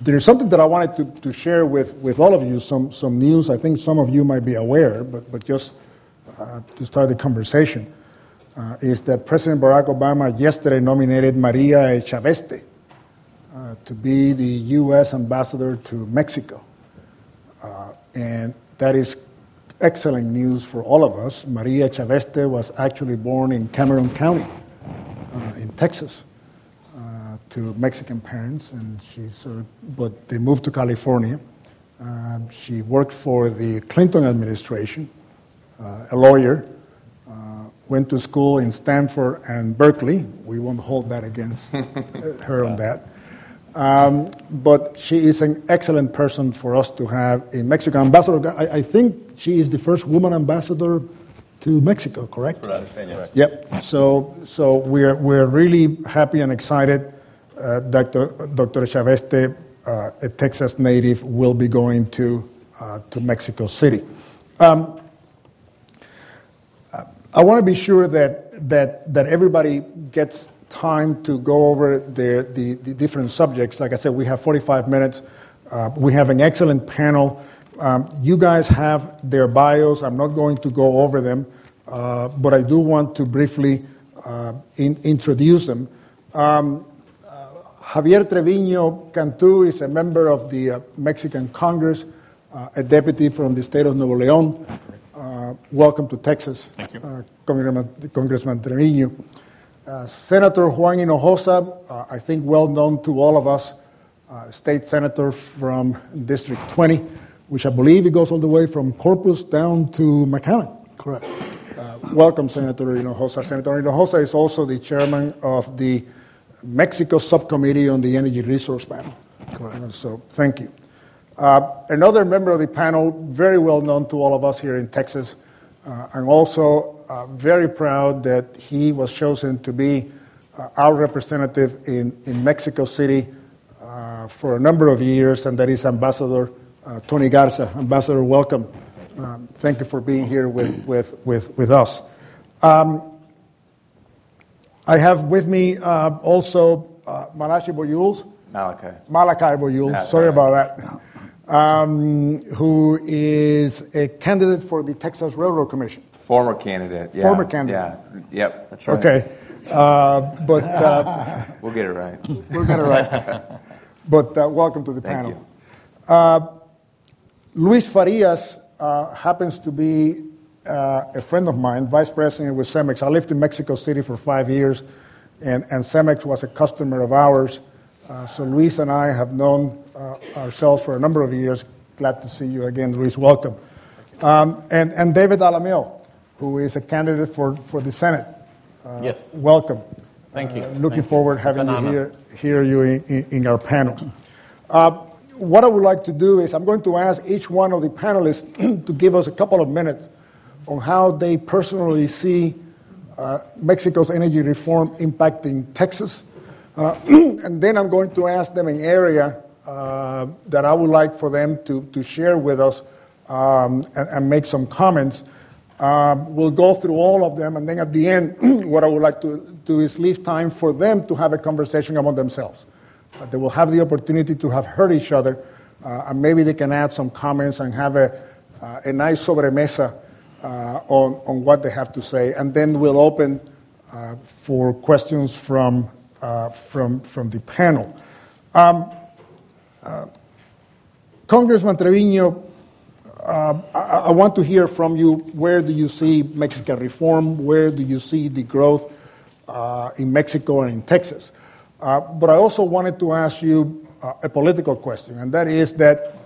there's something that I wanted to, to share with, with all of you, some, some news I think some of you might be aware, but, but just uh, to start the conversation, uh, is that President Barack Obama yesterday nominated Maria Echaveste uh, to be the U.S. ambassador to Mexico. Uh, and that is excellent news for all of us. Maria Echaveste was actually born in Cameron County uh, in Texas to Mexican parents, and she sort of, but they moved to California. Uh, she worked for the Clinton administration, uh, a lawyer, uh, went to school in Stanford and Berkeley. We won't hold that against her on that. Um, but she is an excellent person for us to have in Mexico. Ambassador, I, I think she is the first woman ambassador to Mexico, correct? Correct. Yep. So, so we're, we're really happy and excited uh, Dr. Dr. Echaveste, uh, a Texas native, will be going to, uh, to Mexico City. Um, I want to be sure that, that, that everybody gets time to go over their, the, the different subjects. Like I said, we have 45 minutes. Uh, we have an excellent panel. Um, you guys have their bios. I'm not going to go over them, uh, but I do want to briefly uh, in, introduce them. Um, Javier Treviño Cantú is a member of the uh, Mexican Congress, uh, a deputy from the state of Nuevo León. Uh, welcome to Texas, Thank you. Uh, Congressman, Congressman Treviño. Uh, Senator Juan Hinojosa, uh, I think well known to all of us, state senator from District 20, which I believe it goes all the way from Corpus down to McAllen. Correct. welcome, Senator Hinojosa. Senator Hinojosa is also the chairman of the Mexico Subcommittee on the Energy Resource Panel. Correct. So thank you. Uh, another member of the panel, very well known to all of us here in Texas, uh, I'm also uh, very proud that he was chosen to be uh, our representative in, in Mexico City uh, for a number of years, and that is Ambassador uh, Tony Garza. Ambassador, welcome. Um, thank you for being here with, with, with, with us. Um, I have with me uh, also uh, Malachi Boyuls. Malachi. Malachi Boyuls, yeah, sorry about that. Um, who is a candidate for the Texas Railroad Commission. Former candidate. Yeah. Former candidate. Yeah. Yep. That's right. Okay. Uh, but uh, we'll get it right. We'll get it right. but uh, welcome to the Thank panel. Uh, Luis Farias happens to be uh, a friend of mine, vice president with Cemex. I lived in Mexico City for five years, and, and Cemex was a customer of ours. Uh, so Luis and I have known uh, ourselves for a number of years. Glad to see you again, Luis. Welcome. Um, and, and David Alameel, who is a candidate for, for the Senate. Uh, yes. Welcome. Thank you. Uh, looking Thank forward you. having you here, hear you in, in, in our panel. Uh, what I would like to do is I'm going to ask each one of the panelists to give us a couple of minutes on how they personally see uh, Mexico's energy reform impacting Texas. Uh, and then I'm going to ask them an area uh, that I would like for them to, to share with us um, and, and, make some comments. Um, we'll go through all of them, and then at the end, what I would like to do is leave time for them to have a conversation among themselves. Uh, they will have the opportunity to have heard each other, uh, and maybe they can add some comments and have a, uh, a nice sobremesa on, on what they have to say, and then we'll open uh, for questions from, uh, from, from the panel. Um, Congressman Treviño, uh, I, I, want to hear from you where do you see Mexican reform? Where do you see the growth uh, in Mexico and in Texas? Uh, but I also wanted to ask you a political question, and that is that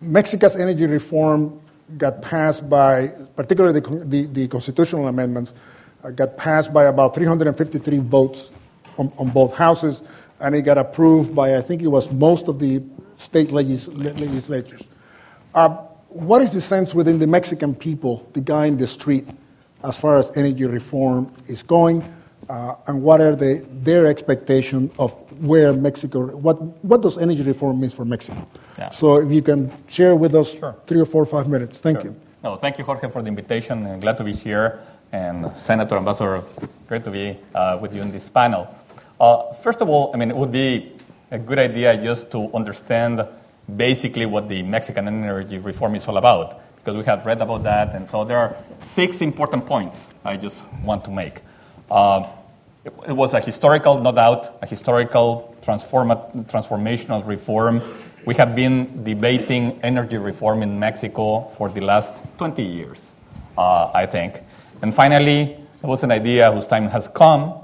Mexico's energy reform got passed by, particularly the, the, the constitutional amendments, uh, got passed by about 353 votes on, on, both houses, and it got approved by, I think it was most of the state legis- legislatures. Uh, what is the sense within the Mexican people, the guy in the street, as far as energy reform is going, uh, and what are the, their expectation of where Mexico, what, what does energy reform mean for Mexico? Yeah. So if you can share with us sure. three or four or five minutes. Thank sure. you. No, thank you, Jorge, for the invitation. I'm glad to be here. And Senator Ambassador, great to be uh, with you in this panel. Uh, first of all, I mean, it would be a good idea just to understand basically what the Mexican energy reform is all about, because we have read about that. And so there are six important points I just want to make. Uh, it, it, was a historical, no doubt, a historical transforma- transformational reform. We have been debating energy reform in Mexico for the last 20 years, uh, I think. And finally, it was an idea whose time has come,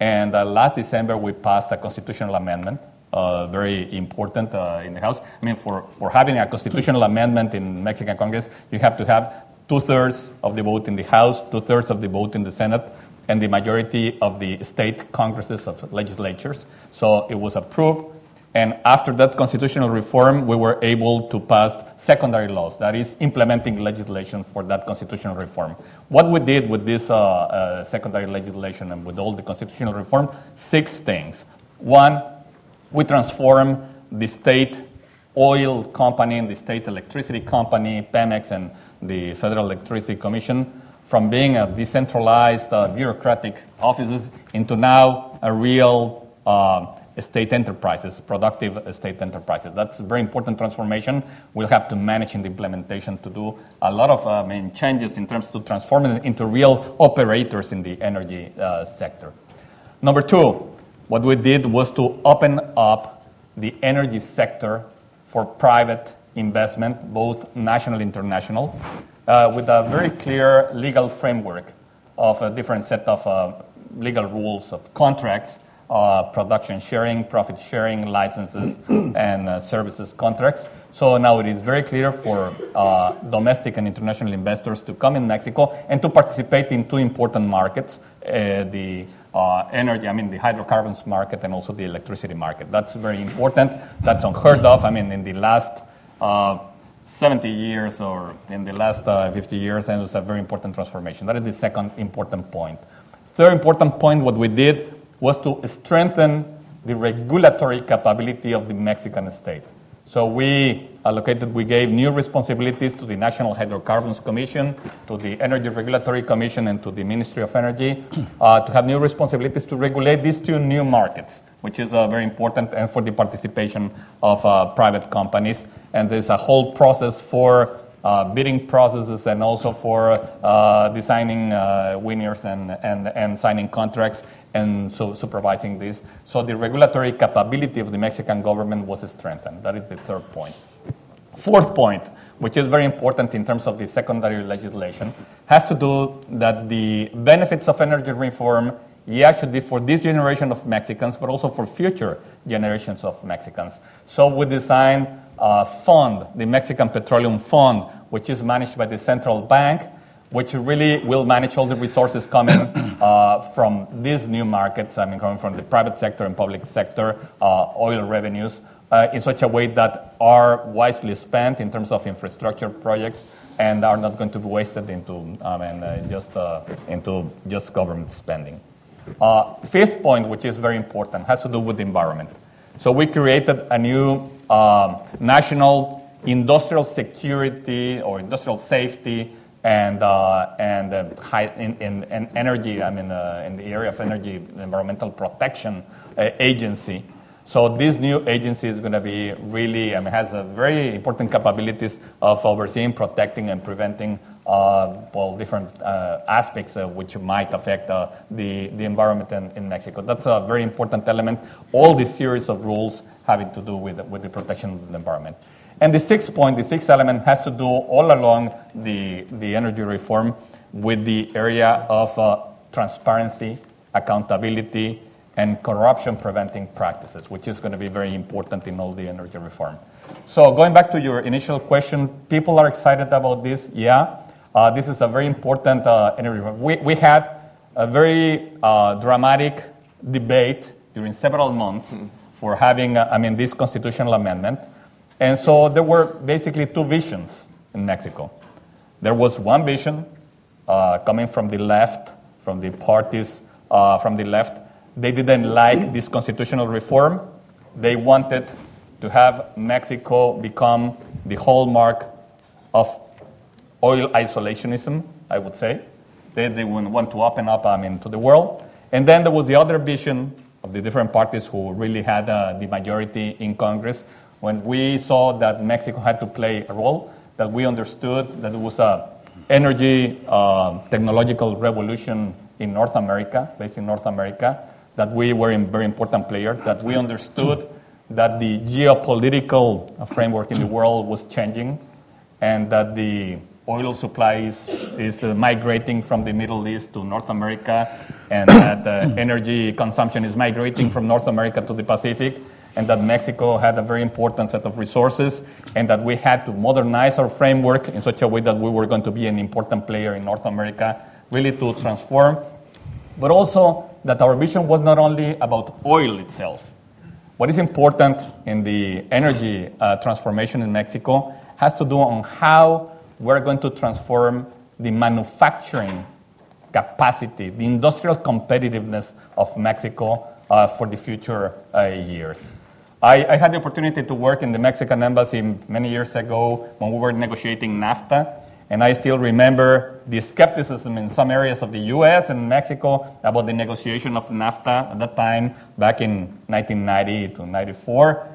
and uh, last December we passed a constitutional amendment uh, very important uh, in the House. I mean, for, for having a constitutional amendment in Mexican Congress, you have to have two thirds of the vote in the House, two thirds of the vote in the Senate, and the majority of the state congresses of legislatures. So it was approved. And after that constitutional reform, we were able to pass secondary laws, that is, implementing legislation for that constitutional reform. What we did with this uh, uh, secondary legislation and with all the constitutional reform, six things. One, we transform the state oil company and the state electricity company, Pemex, and the Federal Electricity Commission from being a decentralized uh, bureaucratic offices into now a real uh, state enterprises, productive state enterprises. That's a very important transformation. We'll have to manage in the implementation to do a lot of uh, main changes in terms of transforming into real operators in the energy uh, sector. Number two, what we did was to open up the energy sector for private investment, both national and international, uh, with a very clear legal framework of a different set of uh, legal rules of contracts, uh, production sharing, profit sharing, licenses, and uh, services contracts. So now it is very clear for uh, domestic and international investors to come in Mexico and to participate in two important markets uh, the uh, energy, I mean, the hydrocarbons market and also the electricity market. That's very important. That's unheard of. I mean, in the last uh, 70 years or in the last uh, 50 years, and it was a very important transformation. That is the second important point. Third important point, what we did was to strengthen the regulatory capability of the Mexican state. So we allocated, we gave new responsibilities to the National Hydrocarbons Commission, to the Energy Regulatory Commission, and to the Ministry of Energy uh, to have new responsibilities to regulate these two new markets, which is uh, very important, and for the participation of uh, private companies. And there's a whole process for uh, bidding processes and also for uh, designing uh, winners and, and, and signing contracts and so supervising this. So the regulatory capability of the Mexican government was strengthened. That is the third point. Fourth point, which is very important in terms of the secondary legislation, has to do that the benefits of energy reform, yeah, should be for this generation of Mexicans, but also for future generations of Mexicans. So we designed a fund, the Mexican Petroleum Fund, which is managed by the central bank, which really will manage all the resources coming uh, from these new markets, I mean, coming from the private sector and public sector, uh, oil revenues, uh, in such a way that are wisely spent in terms of infrastructure projects and are not going to be wasted into, I mean, uh, just, uh, into just government spending. Uh, fifth point, which is very important, has to do with the environment. So we created a new um, national industrial security or industrial safety and uh, and uh, high in, in, in, energy. I mean, uh, in the area of energy, environmental protection uh, agency. So this new agency is going to be really, I mean, has a very important capabilities of overseeing, protecting, and preventing well different uh, aspects which might affect the the environment in, in Mexico. That's a very important element. All this series of rules having to do with with the protection of the environment. And the sixth point, the sixth element, has to do all along the, the energy reform with the area of uh, transparency, accountability, and corruption preventing practices, which is going to be very important in all the energy reform. So, going back to your initial question, people are excited about this. Yeah, uh, this is a very important uh, energy. We, we had a very uh, dramatic debate during several months mm. for having, uh, I mean, this constitutional amendment. And so there were basically two visions in Mexico. There was one vision uh, coming from the left, from the parties uh, from the left. They didn't like this constitutional reform. They wanted to have Mexico become the hallmark of oil isolationism, I would say. They, they want to open up I mean, to the world. And then there was the other vision of the different parties who really had uh, the majority in Congress, when we saw that Mexico had to play a role, that we understood that it was a energy uh, technological revolution in North America, based in North America, that we were a very important player, that we understood that the geopolitical framework in the world was changing, and that the oil supply is, is uh, migrating from the Middle East to North America, and that uh, energy consumption is migrating from North America to the Pacific, and that Mexico had a very important set of resources, and that we had to modernize our framework in such a way that we were going to be an important player in North America, really to transform, but also that our vision was not only about oil itself. What is important in the energy uh, transformation in Mexico has to do on how we're going to transform the manufacturing capacity, the industrial competitiveness of Mexico uh, for the future uh, years. I, I, had the opportunity to work in the Mexican embassy many years ago when we were negotiating NAFTA. And I still remember the skepticism in some areas of the US and Mexico about the negotiation of NAFTA at that time, back in 1990 to 94.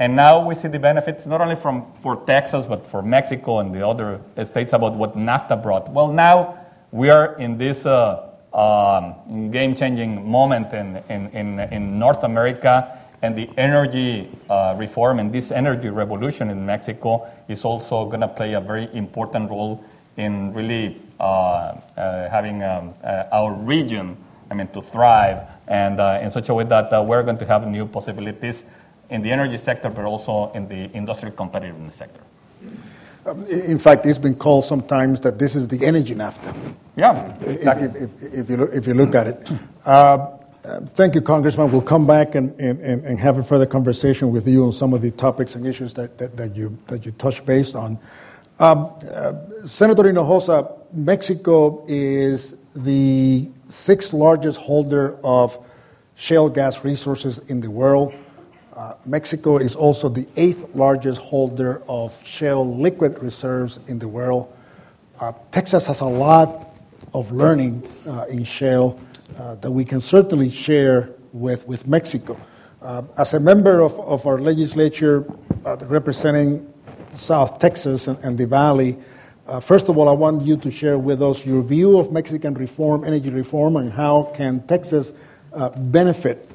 And now we see the benefits not only from, for Texas, but for Mexico and the other states about what NAFTA brought. Well, now we are in this uh, um, game changing moment in, in, in, in, North America, and the energy uh, reform and this energy revolution in Mexico is also going to play a very important role in really uh, uh having um, uh, our region, I mean, to thrive, and uh, in such a way that we're going to have new possibilities in the energy sector, but also in the industrial competitiveness sector. Um, in fact, it's been called sometimes that this is the energy NAFTA. Yeah, exactly. if, if, if, you, look, if you look at it. Uh, thank you, Congressman. We'll come back and, and, and have a further conversation with you on some of the topics and issues that, that, that you, that you touched based on. Um, uh, Senator Hinojosa, Mexico is the sixth largest holder of shale gas resources in the world. Uh, Mexico is also the eighth largest holder of shale liquid reserves in the world. Uh, Texas has a lot of learning uh, in shale uh, that we can certainly share with, with Mexico. Uh, as a member of, of our legislature representing South Texas and, and the Valley, first of all, I want you to share with us your view of Mexican reform, energy reform, and how can Texas benefit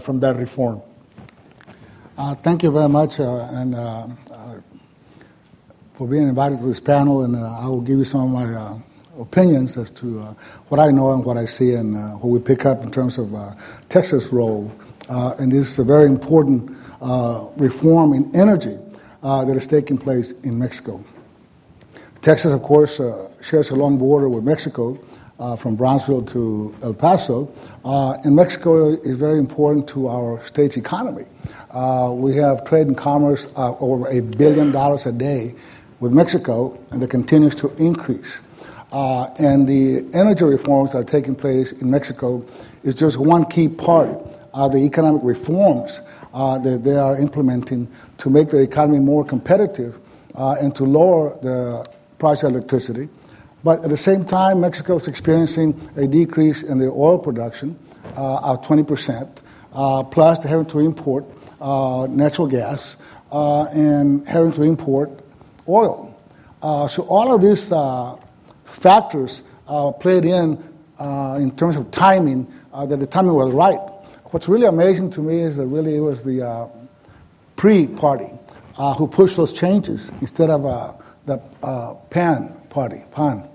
from that reform. Uh, thank you very much, uh, and uh, uh for being invited to this panel. And uh, I will give you some of my uh, opinions as to what I know and what I see, and what we pick up in terms of Texas' role. and this is a very important reform in energy that is taking place in Mexico. Texas, of course, shares a long border with Mexico. Uh, from Brownsville to El Paso. Uh, and Mexico is very important to our state's economy. Uh, we have trade and commerce uh, over a billion dollars a day with Mexico, and that continues to increase. Uh, and the energy reforms that are taking place in Mexico is just one key part of the economic reforms that they are implementing to make their economy more competitive and to lower the price of electricity. But at the same time, Mexico is experiencing a decrease in their oil production uh, of 20%, plus they're having to import uh, natural gas, uh, and having to import oil. Uh, so all of these uh, factors uh, played in in terms of timing, that the timing was right. What's really amazing to me is that really it was the PRI-party who pushed those changes instead of the PAN party, PAN.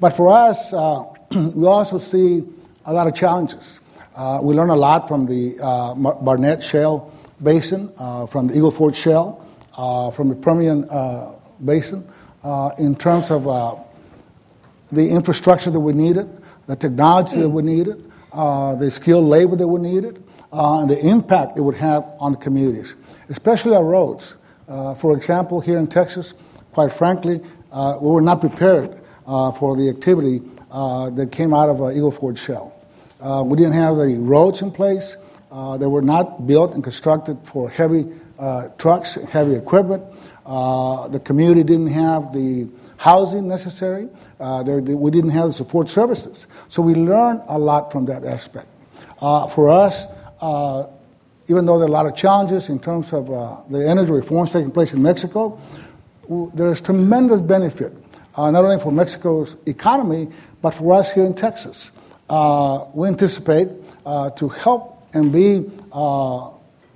But for us, we also see a lot of challenges. Uh, we learn a lot from the uh, Barnett Shale Basin, uh, from the Eagle Ford Shale, uh, from the Permian uh, Basin, uh, in terms of the infrastructure that we needed, the technology that we needed, the skilled labor that we needed, and the impact it would have on the communities, especially our roads. for example, here in Texas, quite frankly, we were not prepared for the activity that came out of Eagle Ford Shale. Uh, we didn't have the roads in place. Uh, they were not built and constructed for heavy uh, trucks, heavy equipment. Uh, the community didn't have the housing necessary. Uh, we didn't have the support services. So we learned a lot from that aspect. Uh, for us, uh, even though there are a lot of challenges in terms of uh, the energy reforms taking place in Mexico, there's tremendous benefit, uh, not only for Mexico's economy, but for us here in Texas. Uh, we anticipate uh, to help and be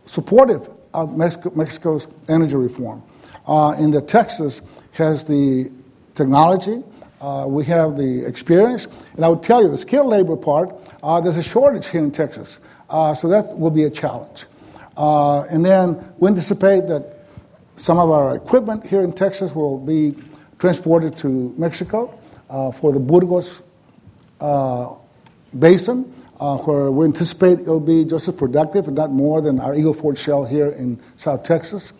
supportive of Mexico, Mexico's energy reform. in the Texas has the technology, uh, we have the experience, and I would tell you the skilled labor part, uh, there's a shortage here in Texas. Uh, so that will be a challenge. Uh, and then we anticipate that some of our equipment here in Texas will be transported to Mexico uh, for the Burgos uh, Basin, where we anticipate it'll be just as productive, and not more, than our Eagle Ford Shale here in South Texas.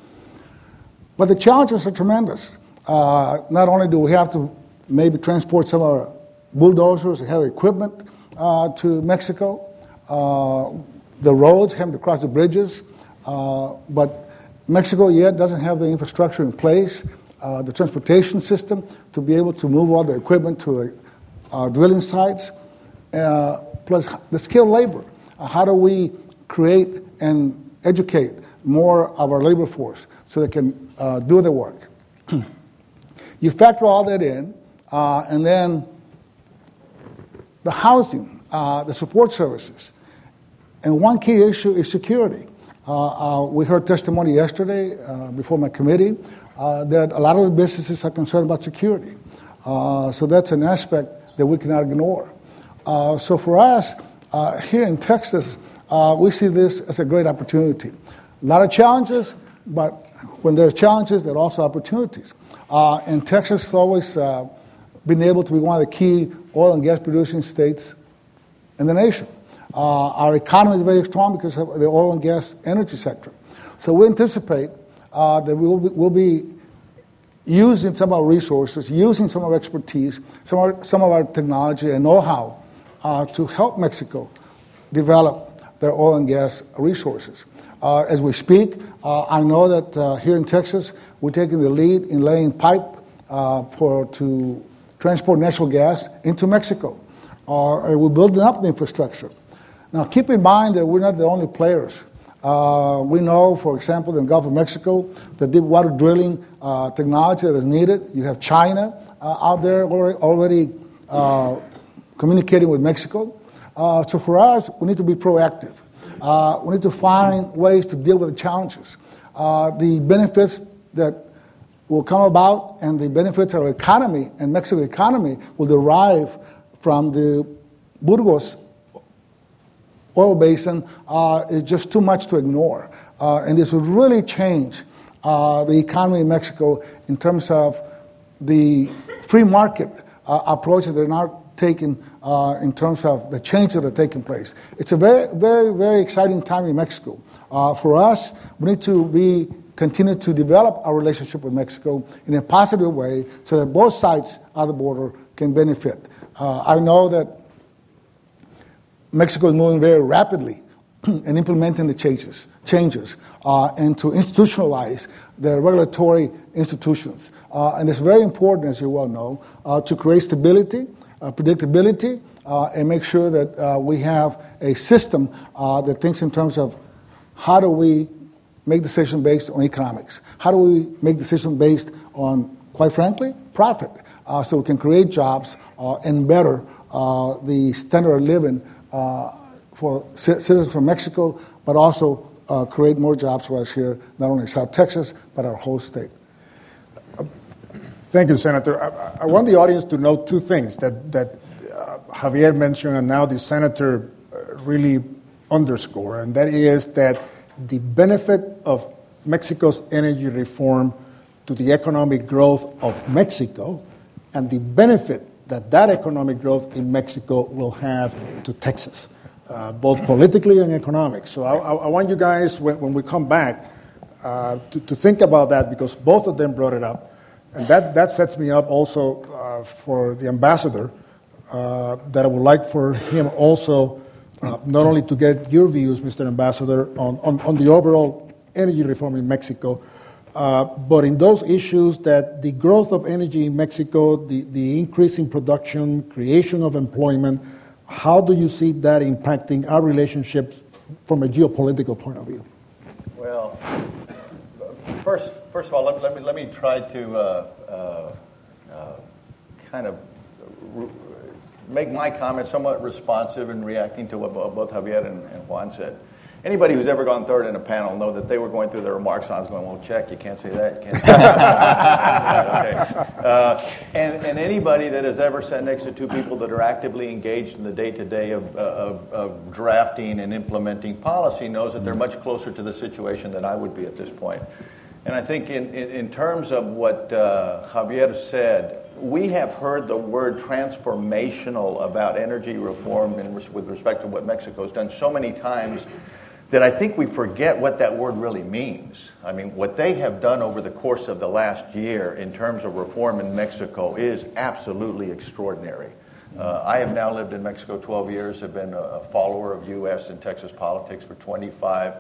But the challenges are tremendous. not only do we have to maybe transport some of our bulldozers and heavy equipment uh, to Mexico. Uh, the roads, having to cross the bridges. Uh, but Mexico yet doesn't have the infrastructure in place, uh, the transportation system to be able to move all the equipment to the uh, drilling sites, uh, plus the skilled labor. how do we create and educate more of our labor force so they can do the work? you factor all that in, uh, and then the housing, uh, the support services. And one key issue is security. Uh, uh we heard testimony yesterday uh, before my committee uh, that a lot of the businesses are concerned about security. Uh, so that's an aspect that we cannot ignore. Uh, so for us, uh, here in Texas, we see this as a great opportunity. A lot of challenges, but when there are challenges, there are also opportunities. and Texas has always been able to be one of the key oil and gas producing states in the nation. Uh, our economy is very strong because of the oil and gas energy sector. So we anticipate uh, that we will be, we'll be, using some of our resources, using some of our expertise, some of our, some of our technology and know-how uh, to help Mexico develop their oil and gas resources. Uh, as we speak, uh, I know that uh, here in Texas, we're taking the lead in laying pipe for to transport natural gas into Mexico. Or we're building up the infrastructure. Now, keep in mind that we're not the only players. Uh, we know, for example, in the Gulf of Mexico, the deep water drilling uh, technology that is needed. You have China uh, out there already, already uh, communicating with Mexico. Uh, so for us, we need to be proactive. Uh, we need to find ways to deal with the challenges. the benefits that will come about and the benefits of our economy and Mexico economy will derive from the Burgos oil basin uh, is just too much to ignore. Uh, and this would really change uh, the economy in Mexico in terms of the free market approach that they're now taking uh, in terms of the changes that are taking place. It's a very, very, very exciting time in Mexico. Uh, for us, we need to be continue to develop our relationship with Mexico in a positive way so that both sides of the border can benefit. Uh, I know that Mexico is moving very rapidly in implementing the changes, changes uh, and to institutionalize the regulatory institutions. Uh, and it's very important, as you well know, uh, to create stability, uh, predictability, uh, and make sure that we have a system that thinks in terms of how do we make decisions based on economics? How do we make decisions based on, quite frankly, profit? Uh, so we can create jobs uh, and better uh, the standard of living uh, for citizens from Mexico, but also uh, create more jobs for us here, not only South Texas, but our whole state. Thank you, Senator. I, I want the audience to know two things that, that uh, Javier mentioned and now the Senator really underscore, and that is that the benefit of Mexico's energy reform to the economic growth of Mexico and the benefit that that economic growth in Mexico will have to Texas, uh, both politically and economic. So I, I, want you guys, when, when we come back, uh, to, to, think about that because both of them brought it up. And that, that sets me up also uh, for the ambassador, uh, that I would like for him also uh, not only to get your views, Mr. Ambassador, on, on, on the overall energy reform in Mexico, uh, but in those issues that the growth of energy in Mexico, the, the increase in production, creation of employment, how do you see that impacting our relationships from a geopolitical point of view? Well, first, first of all, let, let me, let me try to uh, uh, uh, kind of re- make my comments somewhat responsive in reacting to what both Javier and, and Juan said. Anybody who's ever gone third in a panel know that they were going through their remarks and I was going, well, check, you can't say that, you can't say that. okay. Uh, and, and anybody that has ever sat next to two people that are actively engaged in the day-to-day of, uh, of, of drafting and implementing policy knows that they're much closer to the situation than I would be at this point. And I think in, in, in terms of what uh, Javier said, we have heard the word transformational about energy reform in, with respect to what Mexico has done so many times that I think we forget what that word really means. I mean, what they have done over the course of the last year in terms of reform in Mexico is absolutely extraordinary. Uh, I have now lived in Mexico 12 years, have been a follower of U.S. and Texas politics for 25.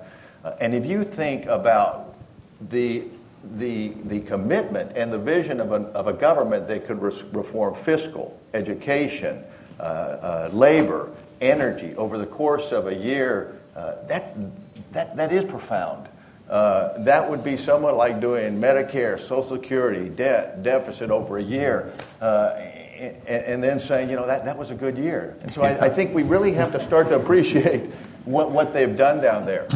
Uh, and if you think about the, the, the commitment and the vision of a, of a government that could res- reform fiscal, education, uh, uh labor, energy over the course of a year uh, that, that, that is profound. Uh, that would be somewhat like doing Medicare, Social Security, debt, deficit over a year, uh, and, and, then saying, you know, that, that was a good year. And so I, I think we really have to start to appreciate what, what they've done down there.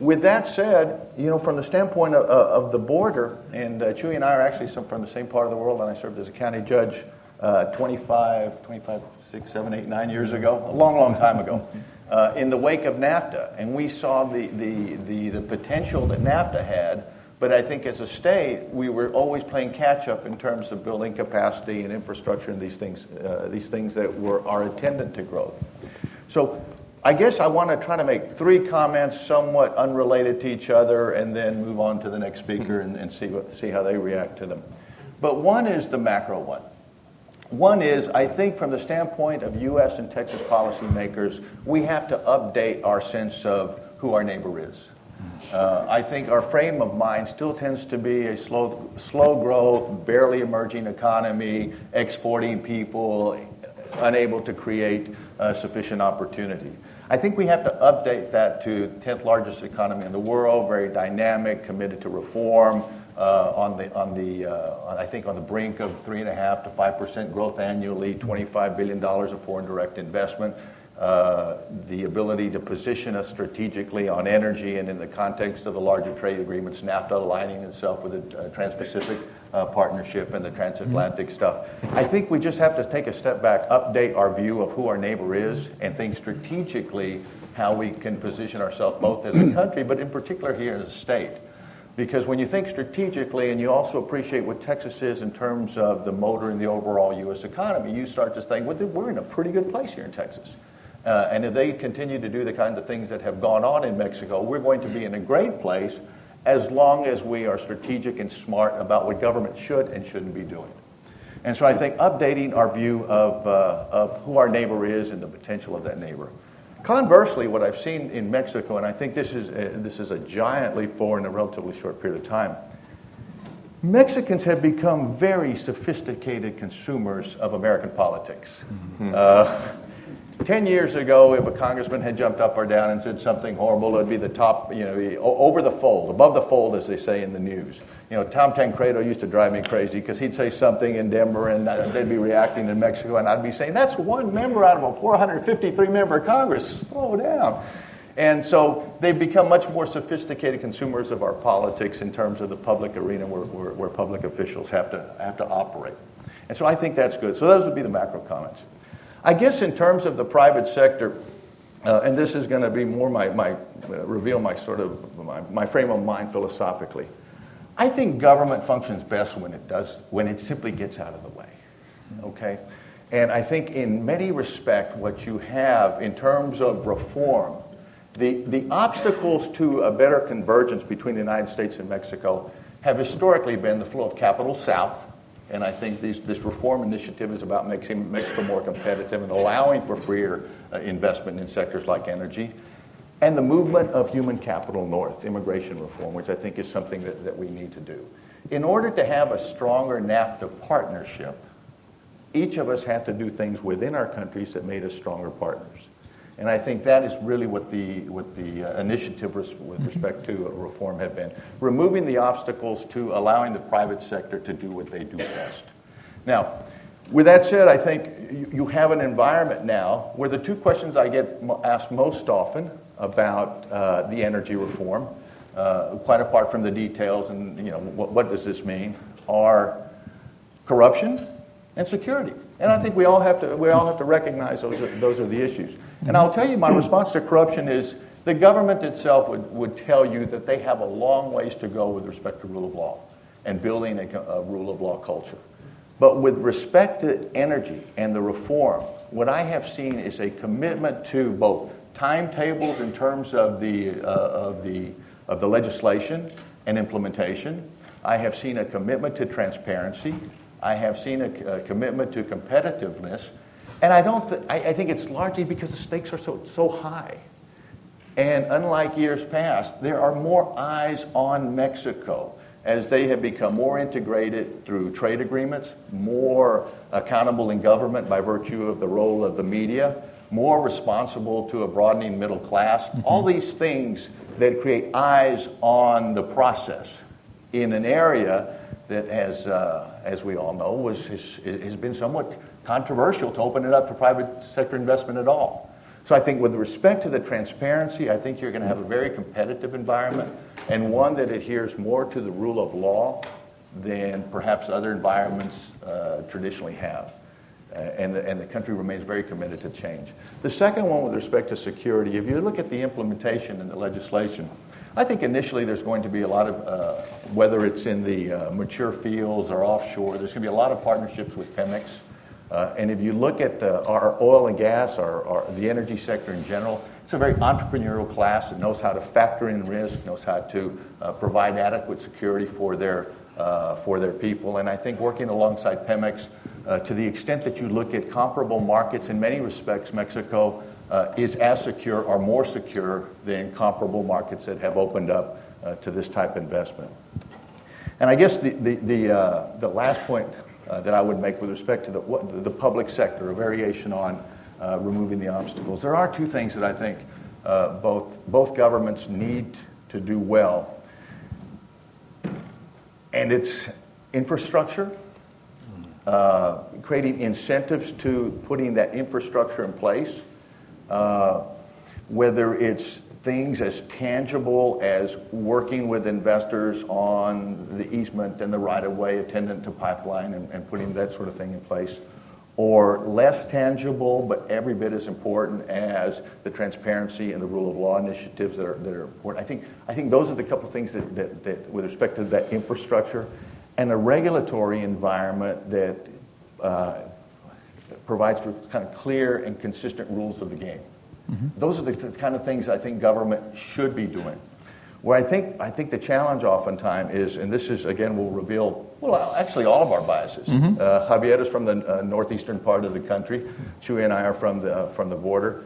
With that said, you know, from the standpoint of, of the border, and uh, Chuy and I are actually some, from the same part of the world, and I served as a county judge uh, 25, 25, 6, 7, 8, 9 years ago, a long, long time ago uh, in the wake of NAFTA. And we saw the, the, the, the, potential that NAFTA had, but I think as a state, we were always playing catch up in terms of building capacity and infrastructure and these things, uh, these things that were, are attendant to growth. So I guess I want to try to make three comments somewhat unrelated to each other and then move on to the next speaker and, and see, what, see how they react to them. But one is the macro one. One is, I think, from the standpoint of U.S. and Texas policymakers, we have to update our sense of who our neighbor is. Uh, I think our frame of mind still tends to be a slow, slow growth, barely emerging economy, exporting people, unable to create uh, sufficient opportunity. I think we have to update that to 10th largest economy in the world, very dynamic, committed to reform, on the, on the uh, I think on the brink of three and a half to five percent growth annually, $25 billion of foreign direct investment, uh, the ability to position us strategically on energy and in the context of the larger trade agreements, NAFTA aligning itself with the uh, Trans-Pacific uh, Partnership and the transatlantic mm-hmm. stuff. I think we just have to take a step back, update our view of who our neighbor is, and think strategically how we can position ourselves both as a country, but in particular here as a state. Because when you think strategically and you also appreciate what Texas is in terms of the motor in the overall U.S. economy, you start to think, well, we're in a pretty good place here in Texas. Uh, and if they continue to do the kinds of things that have gone on in Mexico, we're going to be in a great place as long as we are strategic and smart about what government should and shouldn't be doing. And so I think updating our view of, uh, of who our neighbor is and the potential of that neighbor. Conversely, what I've seen in Mexico, and I think this is a, this is a giant leap forward in a relatively short period of time, Mexicans have become very sophisticated consumers of American politics. Mm-hmm. Uh, Ten years ago, if a congressman had jumped up or down and said something horrible, it would be the top, you know, over the fold, above the fold, as they say in the news. You know, Tom Tancredo used to drive me crazy because he'd say something in Denver and they'd be reacting in Mexico, and I'd be saying, that's one member out of a 453 member Congress. Slow down. And so they've become much more sophisticated consumers of our politics in terms of the public arena where, where, where public officials have to, have to operate. And so I think that's good. So those would be the macro comments. I guess in terms of the private sector, uh, and this is going to be more my, my uh, reveal my sort of my, my frame of mind philosophically. I think government functions best when it does, when it simply gets out of the way. Okay? And I think in many respects, what you have in terms of reform, the, the obstacles to a better convergence between the United States and Mexico have historically been the flow of capital south. And I think these, this reform initiative is about making Mexico more competitive and allowing for freer uh, investment in sectors like energy and the movement of human capital north, immigration reform, which I think is something that, that we need to do. In order to have a stronger NAFTA partnership, each of us had to do things within our countries that made us stronger partners. And I think that is really what the, what the uh, initiative res- with respect to reform had been. Removing the obstacles to allowing the private sector to do what they do best. Now, with that said, I think you, you have an environment now where the two questions I get mo- asked most often about uh, the energy reform, uh, quite apart from the details and you know what, what does this mean, are corruption and security. And I think we all have to, we all have to recognize those are, those are the issues. And I'll tell you, my response to corruption is the government itself would, would tell you that they have a long ways to go with respect to rule of law and building a, a rule of law culture. But with respect to energy and the reform, what I have seen is a commitment to both timetables in terms of the, uh, of the, of the legislation and implementation. I have seen a commitment to transparency. I have seen a, a commitment to competitiveness. And I, don't th- I, I think it's largely because the stakes are so, so high. And unlike years past, there are more eyes on Mexico as they have become more integrated through trade agreements, more accountable in government by virtue of the role of the media, more responsible to a broadening middle class. Mm-hmm. All these things that create eyes on the process in an area that, as, uh, as we all know, was, has, has been somewhat controversial to open it up to private sector investment at all. So I think with respect to the transparency, I think you're going to have a very competitive environment and one that adheres more to the rule of law than perhaps other environments uh, traditionally have. And, the, and the country remains very committed to change. The second one with respect to security, if you look at the implementation and the legislation, I think initially there's going to be a lot of, uh, whether it's in the uh, mature fields or offshore, there's going to be a lot of partnerships with Pemex uh, and if you look at uh, our oil and gas, or, or, the energy sector in general, it's a very entrepreneurial class that knows how to factor in risk, knows how to uh, provide adequate security for their, uh, for their people. And I think working alongside Pemex, uh, to the extent that you look at comparable markets, in many respects, Mexico uh, is as secure or more secure than comparable markets that have opened up to this type of investment. And I guess the, the, the, the last point uh, that I would make with respect to the, what, the public sector, a variation on uh, removing the obstacles. There are two things that I think uh, both, both governments need to do well, and it's infrastructure, uh, creating incentives to putting that infrastructure in place, uh, whether it's things as tangible as working with investors on the easement and the right of way attendant to pipeline and, and, putting that sort of thing in place, or less tangible but every bit as important as the transparency and the rule of law initiatives that are, that are important. I think, I think those are the couple of things that, that, that, with respect to that infrastructure and a regulatory environment that uh, provides for kind of clear and consistent rules of the game. Mm-hmm. Those are the, the kind of things I think government should be doing. Where I think, I think the challenge oftentimes is, and this is, again, will reveal, well, actually all of our biases. Mm-hmm. Uh, Javier is from the uh, northeastern part of the country. Chuy and I are from the, uh, from the border.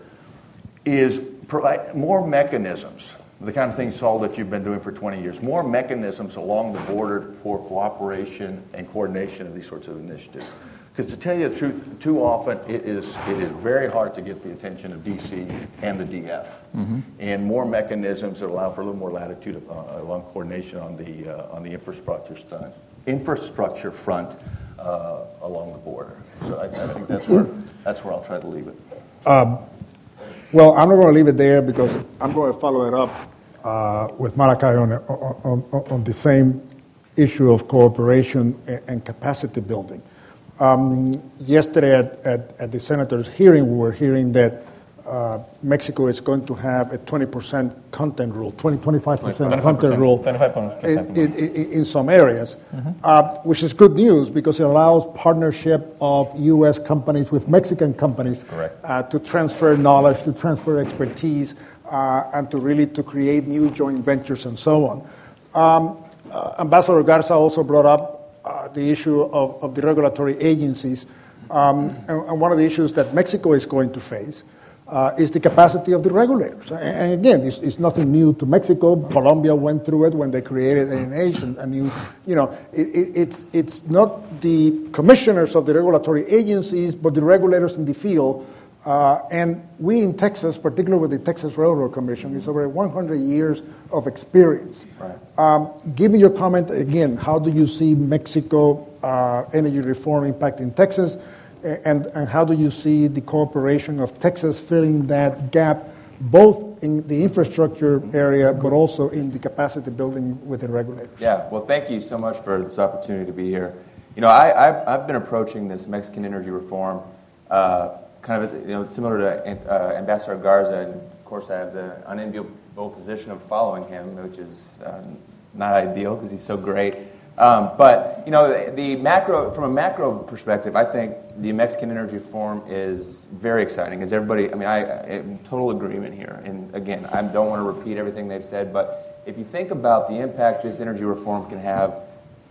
Is provide more mechanisms, the kind of things, Saul, that you've been doing for 20 years, more mechanisms along the border for cooperation and coordination of these sorts of initiatives. Because to tell you the truth, too often it is, it is very hard to get the attention of DC and the DF. Mm-hmm. And more mechanisms that allow for a little more latitude uh, along coordination on the, uh, on the infrastructure front, infrastructure front uh, along the border. So I, I, think that's where, that's where I'll try to leave it. Um, well, I'm not going to leave it there because I'm going to follow it up with Malachi on, on, on, on the same issue of cooperation and capacity building. Um, yesterday at, at, at, the senator's hearing, we were hearing that uh, Mexico is going to have a 20% content rule, 20, 25% content rule 25%. In, in, in, some areas, mm-hmm. uh, which is good news because it allows partnership of U.S. companies with Mexican companies uh, to transfer knowledge, to transfer expertise, uh, and to really to create new joint ventures and so on. Um, uh, Ambassador Garza also brought up uh, the issue of, of, the regulatory agencies. Um, and, and, one of the issues that Mexico is going to face uh, is the capacity of the regulators. And again, it's, it's, nothing new to Mexico. Colombia went through it when they created. And, and you, you know, it, it, it's, it's not the commissioners of the regulatory agencies, but the regulators in the field. Uh, and we in Texas, particularly with the Texas Railroad Commission, is over 100 years of experience. Right. Um, give me your comment again. How do you see Mexico uh, energy reform impacting Texas? And, and how do you see the cooperation of Texas filling that gap, both in the infrastructure area, but also in the capacity building with the regulators? Yeah, well, thank you so much for this opportunity to be here. You know, I, have been approaching this Mexican energy reform uh, kind of, you know, similar to uh, Ambassador Garza, and of course I have the unenviable position of following him, which is uh, not ideal because he's so great. Um, but you know, the, the, macro, from a macro perspective, I think the Mexican energy reform is very exciting. As everybody, I mean, I, I in total agreement here. And again, I don't want to repeat everything they've said, but if you think about the impact this energy reform can have,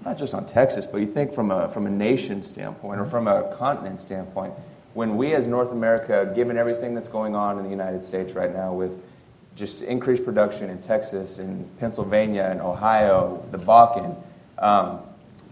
not just on Texas, but you think from a from a nation standpoint or from a continent standpoint, when we as North America, given everything that's going on in the United States right now with just increased production in Texas and Pennsylvania and Ohio, the Bakken um,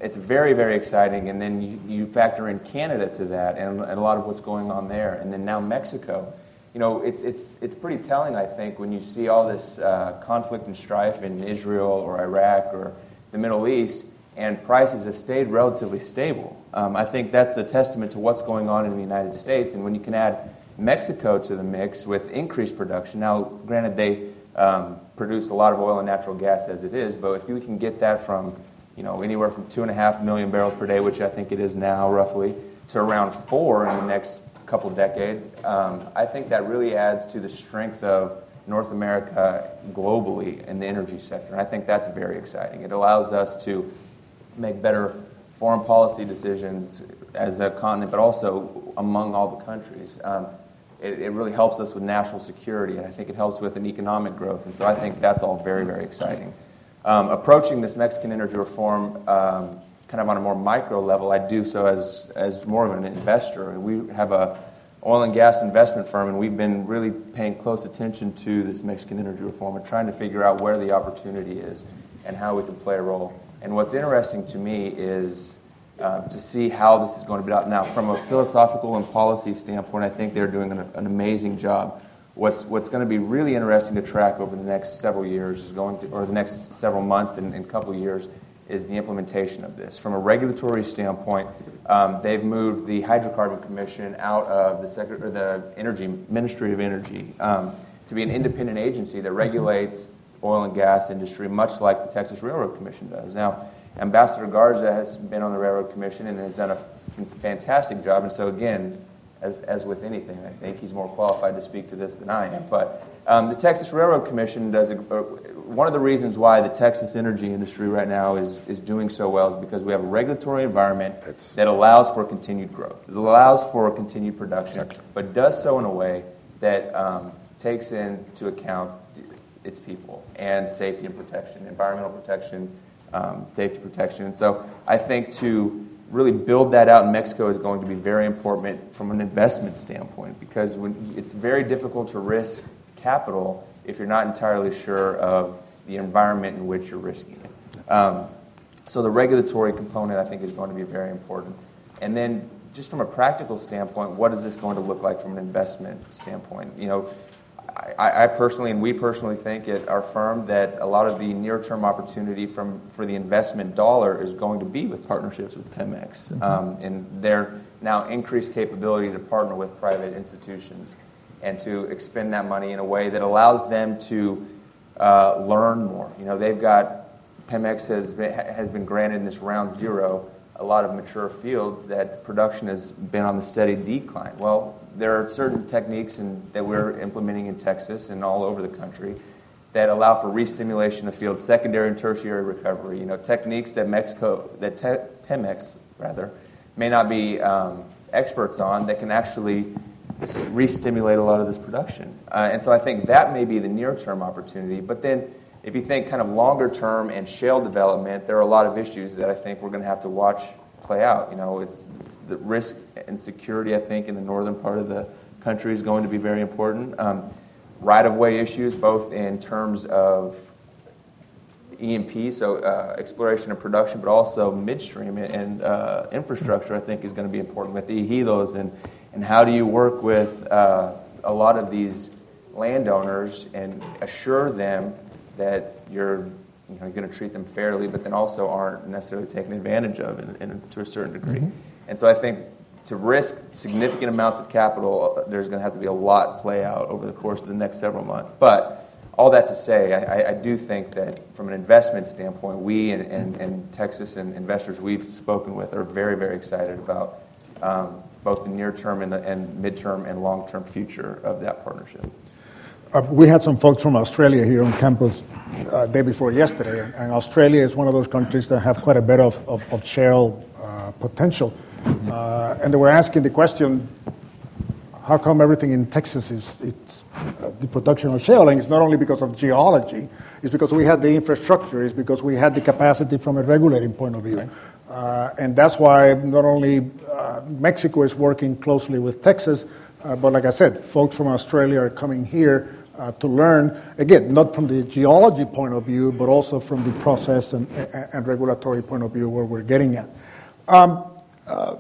it's very, very exciting. And then you, you factor in Canada to that and, and, a lot of what's going on there. And then now Mexico. You know, it's, it's, it's pretty telling, I think, when you see all this uh, conflict and strife in Israel or Iraq or the Middle East, and prices have stayed relatively stable. Um, I think that's a testament to what's going on in the United States. And when you can add Mexico to the mix with increased production, now, granted, they um, produce a lot of oil and natural gas as it is, but if we can get that from you know, anywhere from two and a half million barrels per day, which I think it is now roughly, to around four in the next couple of decades. Um, I think that really adds to the strength of North America globally in the energy sector. And I think that's very exciting. It allows us to make better foreign policy decisions as a continent, but also among all the countries. Um, it, it, really helps us with national security, and I think it helps with an economic growth. And so I think that's all very, very exciting. Um, approaching this Mexican energy reform um, kind of on a more micro level, I do so as, as more of an investor. We have a oil and gas investment firm, and we've been really paying close attention to this Mexican energy reform and trying to figure out where the opportunity is and how we can play a role. And what's interesting to me is uh, to see how this is going to be out. Now, from a philosophical and policy standpoint, I think they're doing an, an amazing job. What's, what's going to be really interesting to track over the next several years is going to, or the next several months and, and couple years is the implementation of this. From a regulatory standpoint, um, they've moved the Hydrocarbon Commission out of the, Secret, the Energy Ministry of Energy um, to be an independent agency that regulates oil and gas industry, much like the Texas Railroad Commission does. Now, Ambassador Garza has been on the Railroad Commission and has done a fantastic job. And so, again, as, as with anything. I think he's more qualified to speak to this than I am. But um, the Texas Railroad Commission does a, uh, one of the reasons why the Texas energy industry right now is, is doing so well is because we have a regulatory environment That's, that allows for continued growth. It allows for continued production, exactly. but does so in a way that um, takes into account its people and safety and protection, environmental protection, um, safety protection. So I think to really build that out in Mexico is going to be very important from an investment standpoint because when, it's very difficult to risk capital if you're not entirely sure of the environment in which you're risking it. Um, so the regulatory component, I think, is going to be very important. And then, just from a practical standpoint, what is this going to look like from an investment standpoint? You know, I, I, personally and we personally think at our firm that a lot of the near-term opportunity from, for the investment dollar is going to be with partnerships with Pemex mm-hmm. um, and their now increased capability to partner with private institutions and to expend that money in a way that allows them to uh, learn more. You know, they've got Pemex has been, has been granted in this round zero a lot of mature fields that production has been on the steady decline. Well, there are certain techniques in, that we're implementing in Texas and all over the country that allow for restimulation of fields, secondary and tertiary recovery. You know, techniques that Mexico, that te- Pemex rather, may not be um, experts on that can actually re-stimulate a lot of this production. Uh, and so I think that may be the near-term opportunity. But then, if you think kind of longer term and shale development, there are a lot of issues that I think we're going to have to watch play out. You know, it's, it's the risk and security, I think, in the northern part of the country is going to be very important. Um, right of way issues, both in terms of E&P, so uh, exploration and production, but also midstream and uh, infrastructure, I think, is going to be important with the ejidos. And, and how do you work with uh, a lot of these landowners and assure them that you're, you know, going to treat them fairly, but then also aren't necessarily taken advantage of in, in, to a certain degree? Mm-hmm. And so I think to risk significant amounts of capital, uh, there's going to have to be a lot play out over the course of the next several months. But all that to say, I, I, do think that from an investment standpoint, we and, and, and, Texas and investors we've spoken with are very, very excited about um, both the near term and, the, and midterm and long term future of that partnership. Uh, we had some folks from Australia here on campus uh, day before yesterday, and Australia is one of those countries that have quite a bit of, of, of shale uh, potential. Uh, and they were asking the question how come everything in Texas is it's, uh, the production of shale? And it's not only because of geology, it's because we had the infrastructure, it's because we had the capacity from a regulating point of view. Right. Uh, and that's why not only uh, Mexico is working closely with Texas, uh, but like I said, folks from Australia are coming here uh, to learn, again, not from the geology point of view, but also from the process and, and, and regulatory point of view where we're getting at. Um, uh,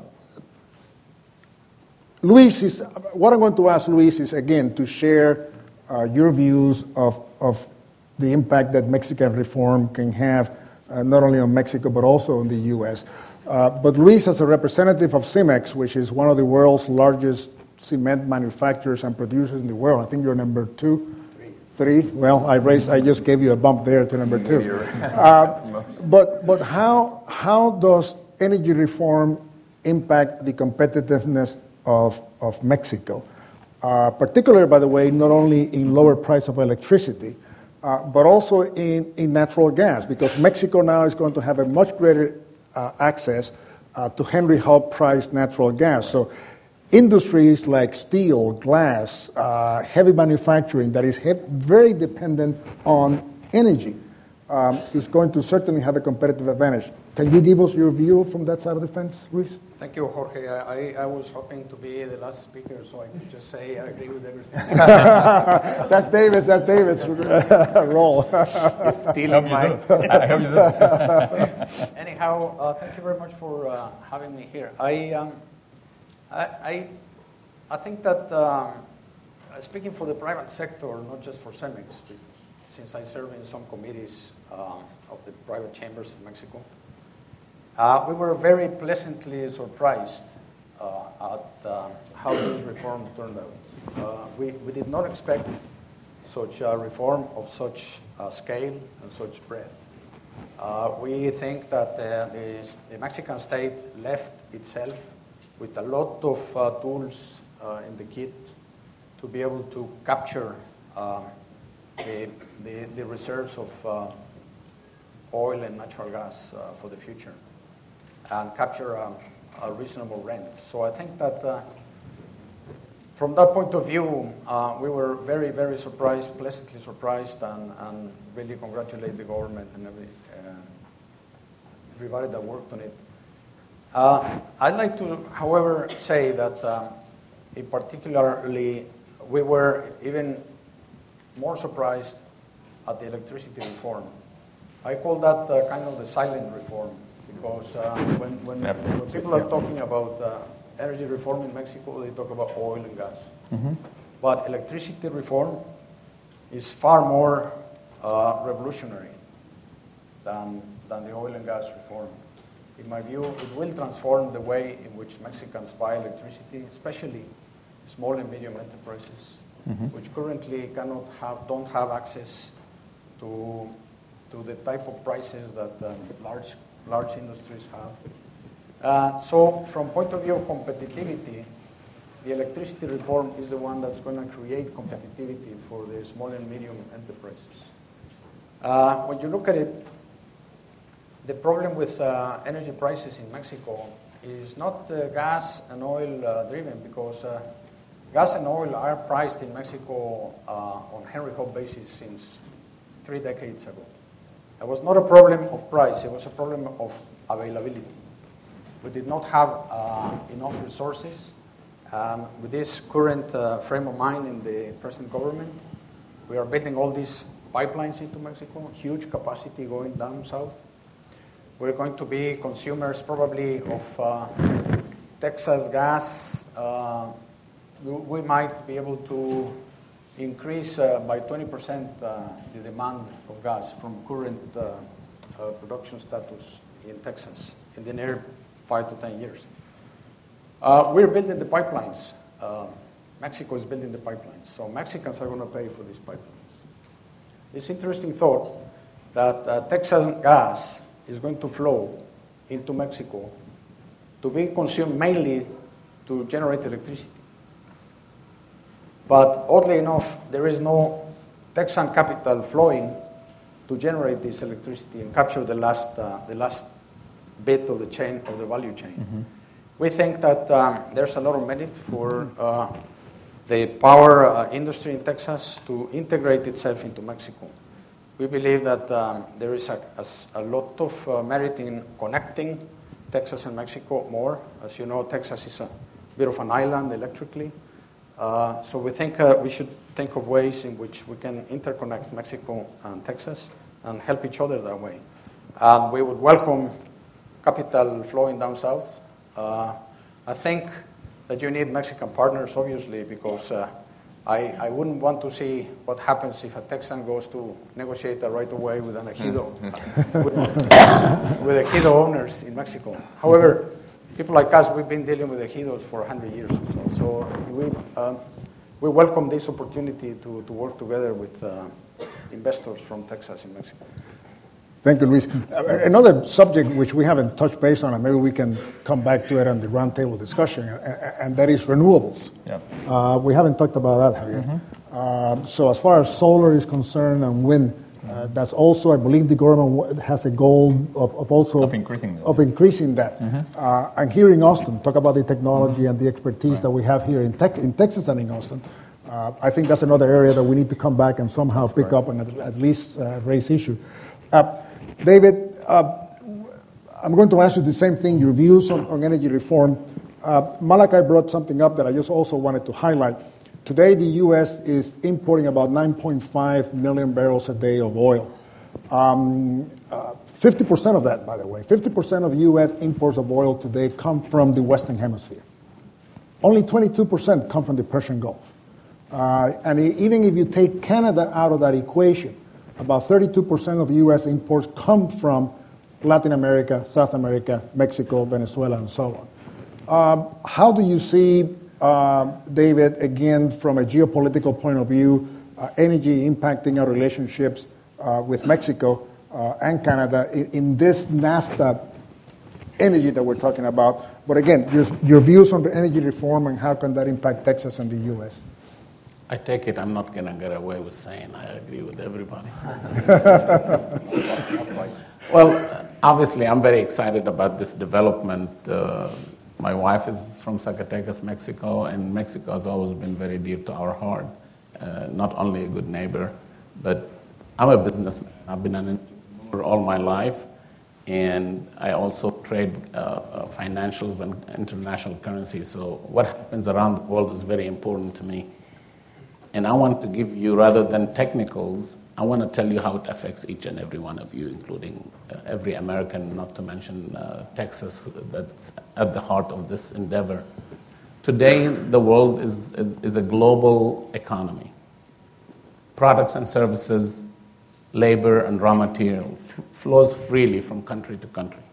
Luis is, what I'm going to ask Luis is again to share uh, your views of, of the impact that Mexican reform can have, uh, not only on Mexico but also in the U.S. Uh, but Luis, as a representative of Cemex, which is one of the world's largest cement manufacturers and producers in the world, I think you're number two. Three. Three. Well, I raised. I just gave you a bump there to number two. Uh, but but how how does energy reform impact the competitiveness of, of Mexico. Uh, particularly, by the way, not only in lower price of electricity, uh, but also in, in natural gas, because Mexico now is going to have a much greater uh, access uh, to Henry Hub priced natural gas. So, industries like steel, glass, uh, heavy manufacturing that is he- very dependent on energy um, is going to certainly have a competitive advantage. Can you give us your view from that side of the fence, Luis? Thank you, Jorge. I, I was hoping to be the last speaker, so I could just say I agree with everything. that's David's. That's David's role. Stealing mine. I hope you do. Anyhow, uh, thank you very much for uh, having me here. I, um, I, I, I, think that um, speaking for the private sector, not just for CEMEX, since I serve in some committees uh, of the private chambers of Mexico. Uh, we were very pleasantly surprised uh, at uh, how this reform turned out. Uh, we, we did not expect such a reform of such scale and such breadth. Uh, we think that the, the, Mexican state left itself with a lot of uh, tools uh, in the kit to be able to capture um, the, the, the, reserves of oil and natural gas for the future and capture a, a reasonable rent. So I think that uh, from that point of view, uh, we were very, very surprised, pleasantly surprised, and, and really congratulate the government and every, uh, everybody that worked on it. Uh, I'd like to, however, say that um, in particularly we were even more surprised at the electricity reform. I call that uh, kind of the silent reform because uh, when, when, when, people are talking about uh, energy reform in Mexico, they talk about oil and gas. Mm-hmm. But electricity reform is far more uh, revolutionary than, than the oil and gas reform. In my view, it will transform the way in which Mexicans buy electricity, especially small and medium enterprises, mm-hmm. which currently cannot have, don't have access to, to the type of prices that um, large large industries have. Uh, so from point of view of competitivity, the electricity reform is the one that's going to create competitivity for the small and medium enterprises. Uh, when you look at it, the problem with uh, energy prices in Mexico is not uh, gas and oil uh, driven because uh, gas and oil are priced in Mexico on a Henry Hub basis since three decades ago. It was not a problem of price, it was a problem of availability. We did not have uh, enough resources, Um, with this current uh, frame of mind in the present government, we are building all these pipelines into Mexico, huge capacity going down south. We're going to be consumers probably of uh, Texas gas. Uh, we might be able to increase uh, by 20% uh, the demand of gas from current uh, uh, production status in Texas in the near five to 10 years. we're building the pipelines. Mexico is building the pipelines. So Mexicans are going to pay for these pipelines. It's interesting thought that Texas gas is going to flow into Mexico to be consumed mainly to generate electricity. But oddly enough, there is no Texan capital flowing to generate this electricity and capture the last, uh, the last bit of the chain, of the value chain. Mm-hmm. We think that um, there's a lot of merit for uh, the power uh, industry in Texas to integrate itself into Mexico. We believe that um, there is a, a, a lot of uh, merit in connecting Texas and Mexico more. As you know, Texas is a bit of an island electrically. Uh, so we think uh, we should think of ways in which we can interconnect Mexico and Texas and help each other that way. Um, we would welcome capital flowing down south. Uh, I think that you need Mexican partners, obviously, because uh, I, I wouldn't want to see what happens if a Texan goes to negotiate a right of way with an ejido, hmm. with, with ejido owners in Mexico. However, people like us, we've been dealing with ejidos for 100 years or so. So we, uh, we welcome this opportunity to, to work together with uh, investors from Texas in Mexico. Thank you, Luis. Uh, another subject which we haven't touched base on, and maybe we can come back to it on the roundtable discussion, and that is renewables. Yeah. Uh, we haven't talked about that, Javier. Mm-hmm. Uh, so, as far as solar is concerned and wind, uh, that's also, I believe, the government has a goal of, of also of increasing that. Of increasing that. Mm-hmm. Uh, and here in Austin, talk about the technology mm-hmm. and the expertise right. that we have here in, Tex- in Texas and in Austin. Uh, I think that's another area that we need to come back and somehow that's pick right. up and at, at least raise issue. David, uh, I'm going to ask you the same thing, your views on, on energy reform. Uh, Malachi brought something up that I just also wanted to highlight. Today, the U.S. is importing about 9.5 million barrels a day of oil. Um, uh, 50% of that, by the way, 50% of U.S. imports of oil today come from the Western Hemisphere. Only 22% come from the Persian Gulf. Uh, and even if you take Canada out of that equation, about 32% of U.S. imports come from Latin America, South America, Mexico, Venezuela, and so on. Um, how do you see, uh, David, again, from a geopolitical point of view, uh, energy impacting our relationships uh, with Mexico uh, and Canada in, in, this NAFTA energy that we're talking about? But again, your, your views on the energy reform and how can that impact Texas and the U.S.? I take it I'm not going to get away with saying I agree with everybody. well, obviously, I'm very excited about this development. Uh, my wife is from Zacatecas, Mexico, and Mexico has always been very dear to our heart. Uh, not only a good neighbor, but I'm a businessman. I've been an entrepreneur all my life, and I also trade uh, uh financials and international currency. So, what happens around the world is very important to me. And I want to give you, rather than technicals, I want to tell you how it affects each and every one of you, including uh, every American, not to mention uh, Texas, that's at the heart of this endeavor. Today, the world is, is, is a global economy. Products and services, labor and raw material f- flows freely from country to country.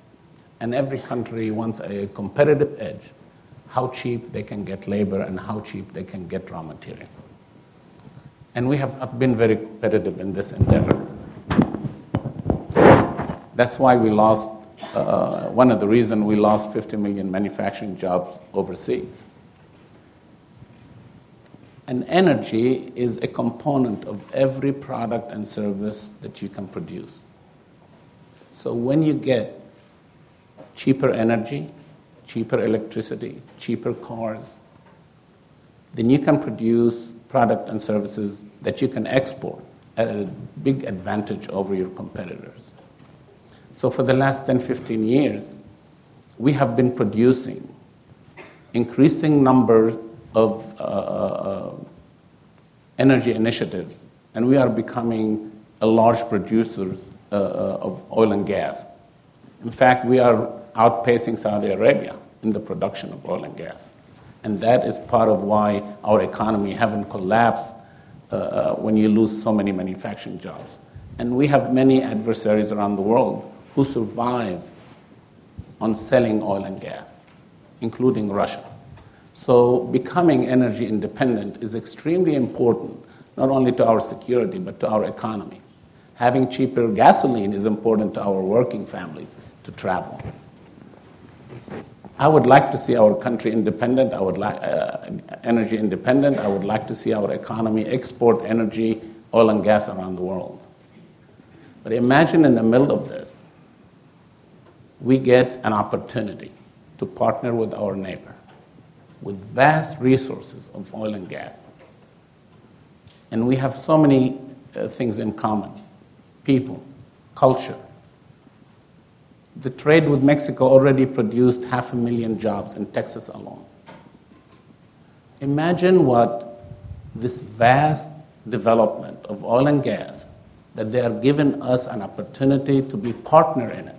And every country wants a competitive edge how cheap they can get labor and how cheap they can get raw material. And we have not been very competitive in this endeavor. That's why we lost, uh, one of the reasons we lost 50 million manufacturing jobs overseas. And energy is a component of every product and service that you can produce. So when you get cheaper energy, cheaper electricity, cheaper cars, then you can produce product and services that you can export at a big advantage over your competitors. So for the last 10, 15 years, we have been producing increasing numbers of uh, uh, energy initiatives, and we are becoming a large producer uh, uh, of oil and gas. In fact, we are outpacing Saudi Arabia in the production of oil and gas. And that is part of why our economy haven't collapsed uh, uh, when you lose so many manufacturing jobs. And we have many adversaries around the world who survive on selling oil and gas, including Russia. So becoming energy independent is extremely important, not only to our security, but to our economy. Having cheaper gasoline is important to our working families to travel. I would like to see our country independent. I would like uh, energy independent. I would like to see our economy export energy, oil and gas around the world. But imagine in the middle of this, we get an opportunity to partner with our neighbor with vast resources of oil and gas. And we have so many uh, things in common people, culture. The trade with Mexico already produced half a million jobs in Texas alone. Imagine what this vast development of oil and gas that they are giving us an opportunity to be partner in it.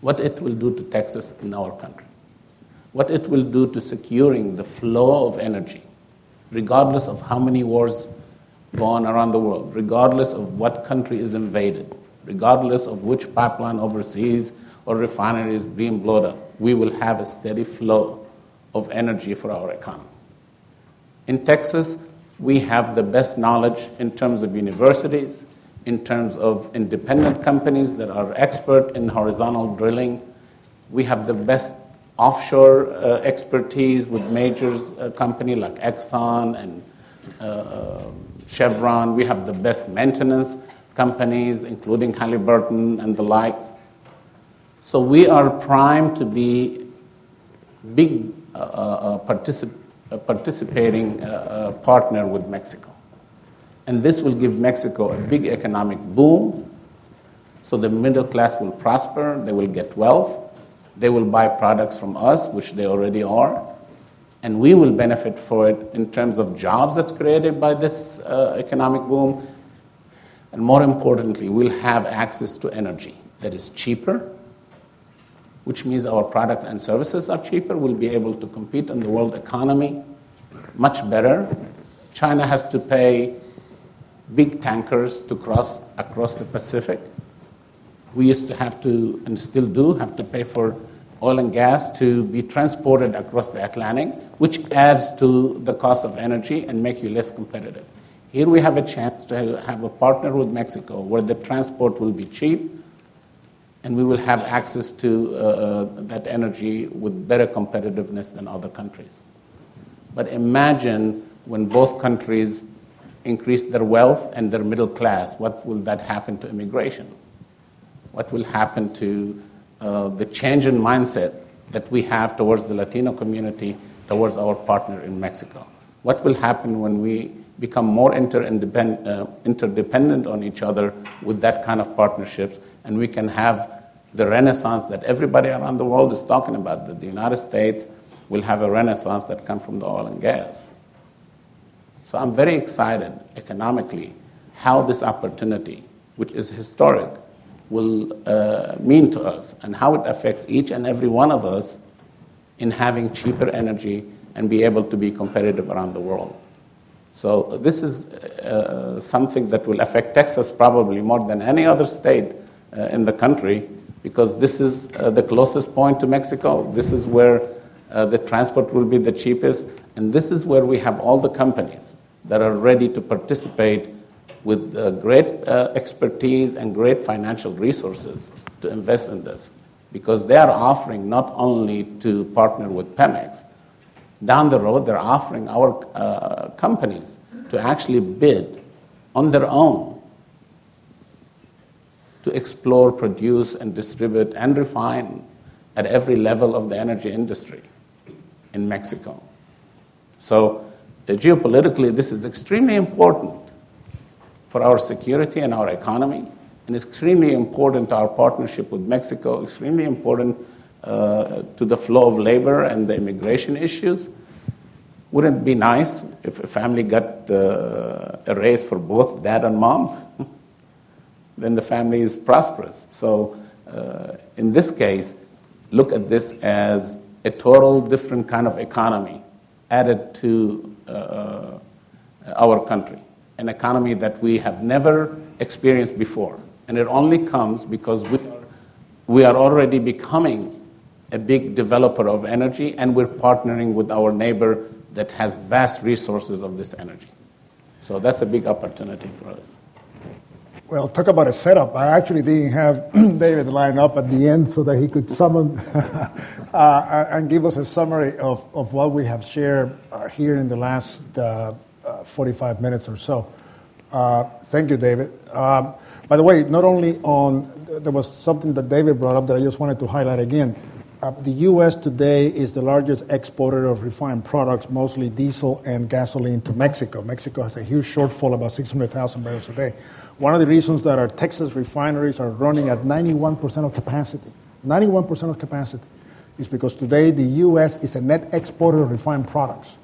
What it will do to Texas in our country. What it will do to securing the flow of energy, regardless of how many wars go on around the world, regardless of what country is invaded, regardless of which pipeline overseas or refinery is being blown up, we will have a steady flow of energy for our economy. In Texas, we have the best knowledge in terms of universities, in terms of independent companies that are expert in horizontal drilling. We have the best offshore uh, expertise with majors uh, company like Exxon and uh, Chevron. We have the best maintenance companies, including Halliburton and the likes. So we are primed to be big uh, uh, particip- uh, participating uh, uh, partner with Mexico. And this will give Mexico a big economic boom. So the middle class will prosper, they will get wealth, they will buy products from us, which they already are, and we will benefit for it in terms of jobs that's created by this uh, economic boom. And more importantly, we'll have access to energy that is cheaper, which means our products and services are cheaper. We'll be able to compete in the world economy much better. China has to pay big tankers to cross across the Pacific. We used to have to, and still do, have to pay for oil and gas to be transported across the Atlantic, which adds to the cost of energy and make you less competitive. Here we have a chance to have a partner with Mexico where the transport will be cheap and we will have access to uh, uh, that energy with better competitiveness than other countries. But imagine when both countries increase their wealth and their middle class, what will that happen to immigration? What will happen to uh, the change in mindset that we have towards the Latino community, towards our partner in Mexico? What will happen when we become more interdependent, uh, interdependent on each other with that kind of partnerships, and we can have the renaissance that everybody around the world is talking about, that the United States will have a renaissance that comes from the oil and gas. So I'm very excited economically how this opportunity, which is historic, will uh, mean to us and how it affects each and every one of us in having cheaper energy and be able to be competitive around the world. So this is uh, something that will affect Texas probably more than any other state uh, in the country because this is uh, the closest point to Mexico. This is where uh, the transport will be the cheapest. And this is where we have all the companies that are ready to participate with uh, great uh, expertise and great financial resources to invest in this. Because they are offering not only to partner with Pemex, down the road, they're offering our uh, companies to actually bid on their own to explore, produce, and distribute and refine at every level of the energy industry in Mexico. So, uh, geopolitically, this is extremely important for our security and our economy, and extremely important our partnership with Mexico, extremely important to the flow of labor and the immigration issues. wouldn't it be nice if a family got uh, a raise for both dad and mom? then the family is prosperous. So, uh, in this case, look at this as a total different kind of economy added to uh, our country, an economy that we have never experienced before. And it only comes because we are, we are already becoming a big developer of energy and we're partnering with our neighbor that has vast resources of this energy. So that's a big opportunity for us. Well, talk about a setup. I actually didn't have David line up at the end so that he could summon uh, and give us a summary of, of what we have shared uh, here in the last uh, uh 45 minutes or so. Uh, thank you, David. Um, by the way, not only on, there was something that David brought up that I just wanted to highlight again. Uh, the U.S. today is the largest exporter of refined products, mostly diesel and gasoline, to Mexico. Mexico has a huge shortfall, about 600,000 barrels a day. One of the reasons that our Texas refineries are running at 91% of capacity, 91% of capacity, is because today the U.S. is a net exporter of refined products.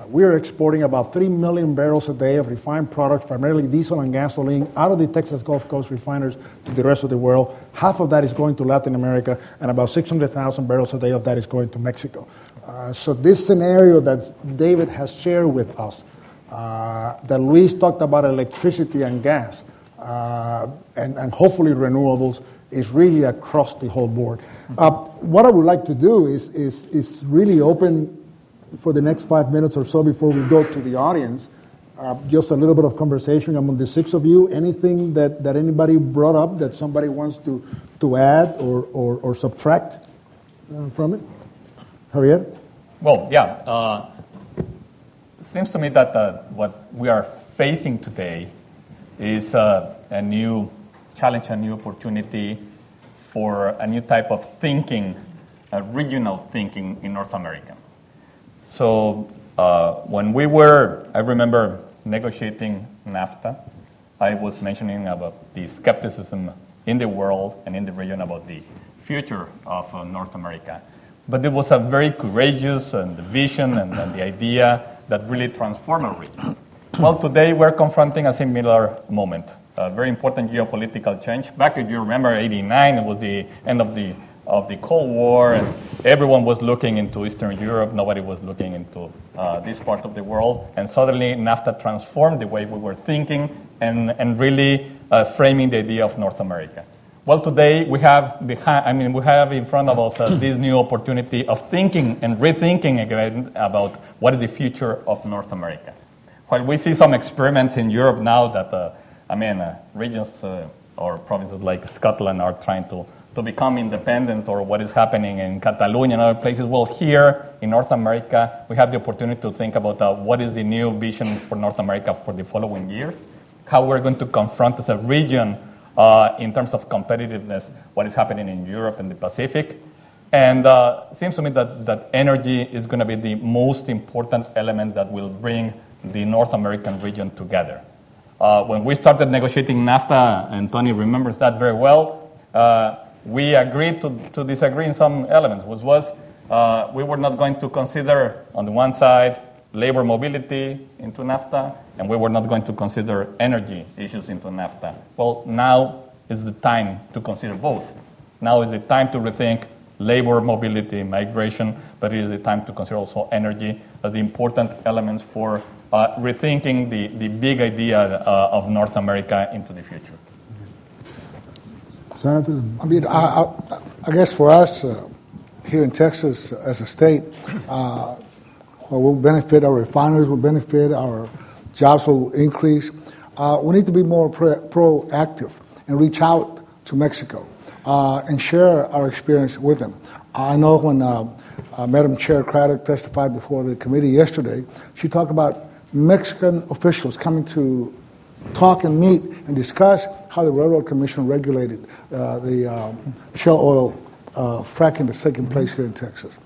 Uh, we are exporting about 3 million barrels a day of refined products, primarily diesel and gasoline, out of the Texas Gulf Coast refiners to the rest of the world. Half of that is going to Latin America, and about 600,000 barrels a day of that is going to Mexico. Uh, so, this scenario that David has shared with us, uh, that Luis talked about electricity and gas, uh, and, and, hopefully renewables, is really across the whole board. Uh, what I would like to do is, is, is really open for the next five minutes or so before we go to the audience. Uh, just a little bit of conversation among the six of you. Anything that, that anybody brought up that somebody wants to, to add or, or, or subtract uh, from it? Javier? Well, yeah. Uh, seems to me that uh, what we are facing today is uh, a new challenge, a new opportunity for a new type of thinking, a regional thinking in North America. So uh, when we were, I remember negotiating NAFTA, I was mentioning about the skepticism in the world and in the region about the future of uh, North America. But it was a very courageous and the vision and, and the idea that really transformed our region. Well, today we're confronting a similar moment, a very important geopolitical change. Back, if you remember, 89, it was the end of the of the Cold War, and everyone was looking into Eastern Europe. Nobody was looking into uh, this part of the world. And suddenly, NAFTA transformed the way we were thinking and, and really uh, framing the idea of North America. Well, today we have behind, I mean, we have in front of us uh, this new opportunity of thinking and rethinking again about what is the future of North America. While we see some experiments in Europe now that, uh, I mean, uh, regions uh, or provinces like Scotland are trying to to become independent or what is happening in Catalonia and other places. Well, here in North America, we have the opportunity to think about uh, what is the new vision for North America for the following years, how we're going to confront as a region uh, in terms of competitiveness what is happening in Europe and the Pacific. And uh, seems to me that, that energy is going to be the most important element that will bring the North American region together. Uh, when we started negotiating NAFTA, and Tony remembers that very well, uh, we agreed to, to disagree in some elements, which was uh, we were not going to consider, on the one side, labor mobility into NAFTA, and we were not going to consider energy issues into NAFTA. Well, now is the time to consider both. Now is the time to rethink labor mobility, migration, but it is the time to consider also energy as the important elements for uh, rethinking the, the big idea uh, of North America into the future. Senator? I mean, I, I, I guess for us uh, here in Texas as a state, uh, well, we'll benefit, our refineries will benefit, our jobs will increase. Uh, we need to be more pro- proactive and reach out to Mexico uh, and share our experience with them. I know when uh, uh, Madam Chair Craddick testified before the committee yesterday, she talked about Mexican officials coming to talk and meet and discuss how the Railroad Commission regulated uh, the um, shale oil uh, fracking that's taking place here in Texas.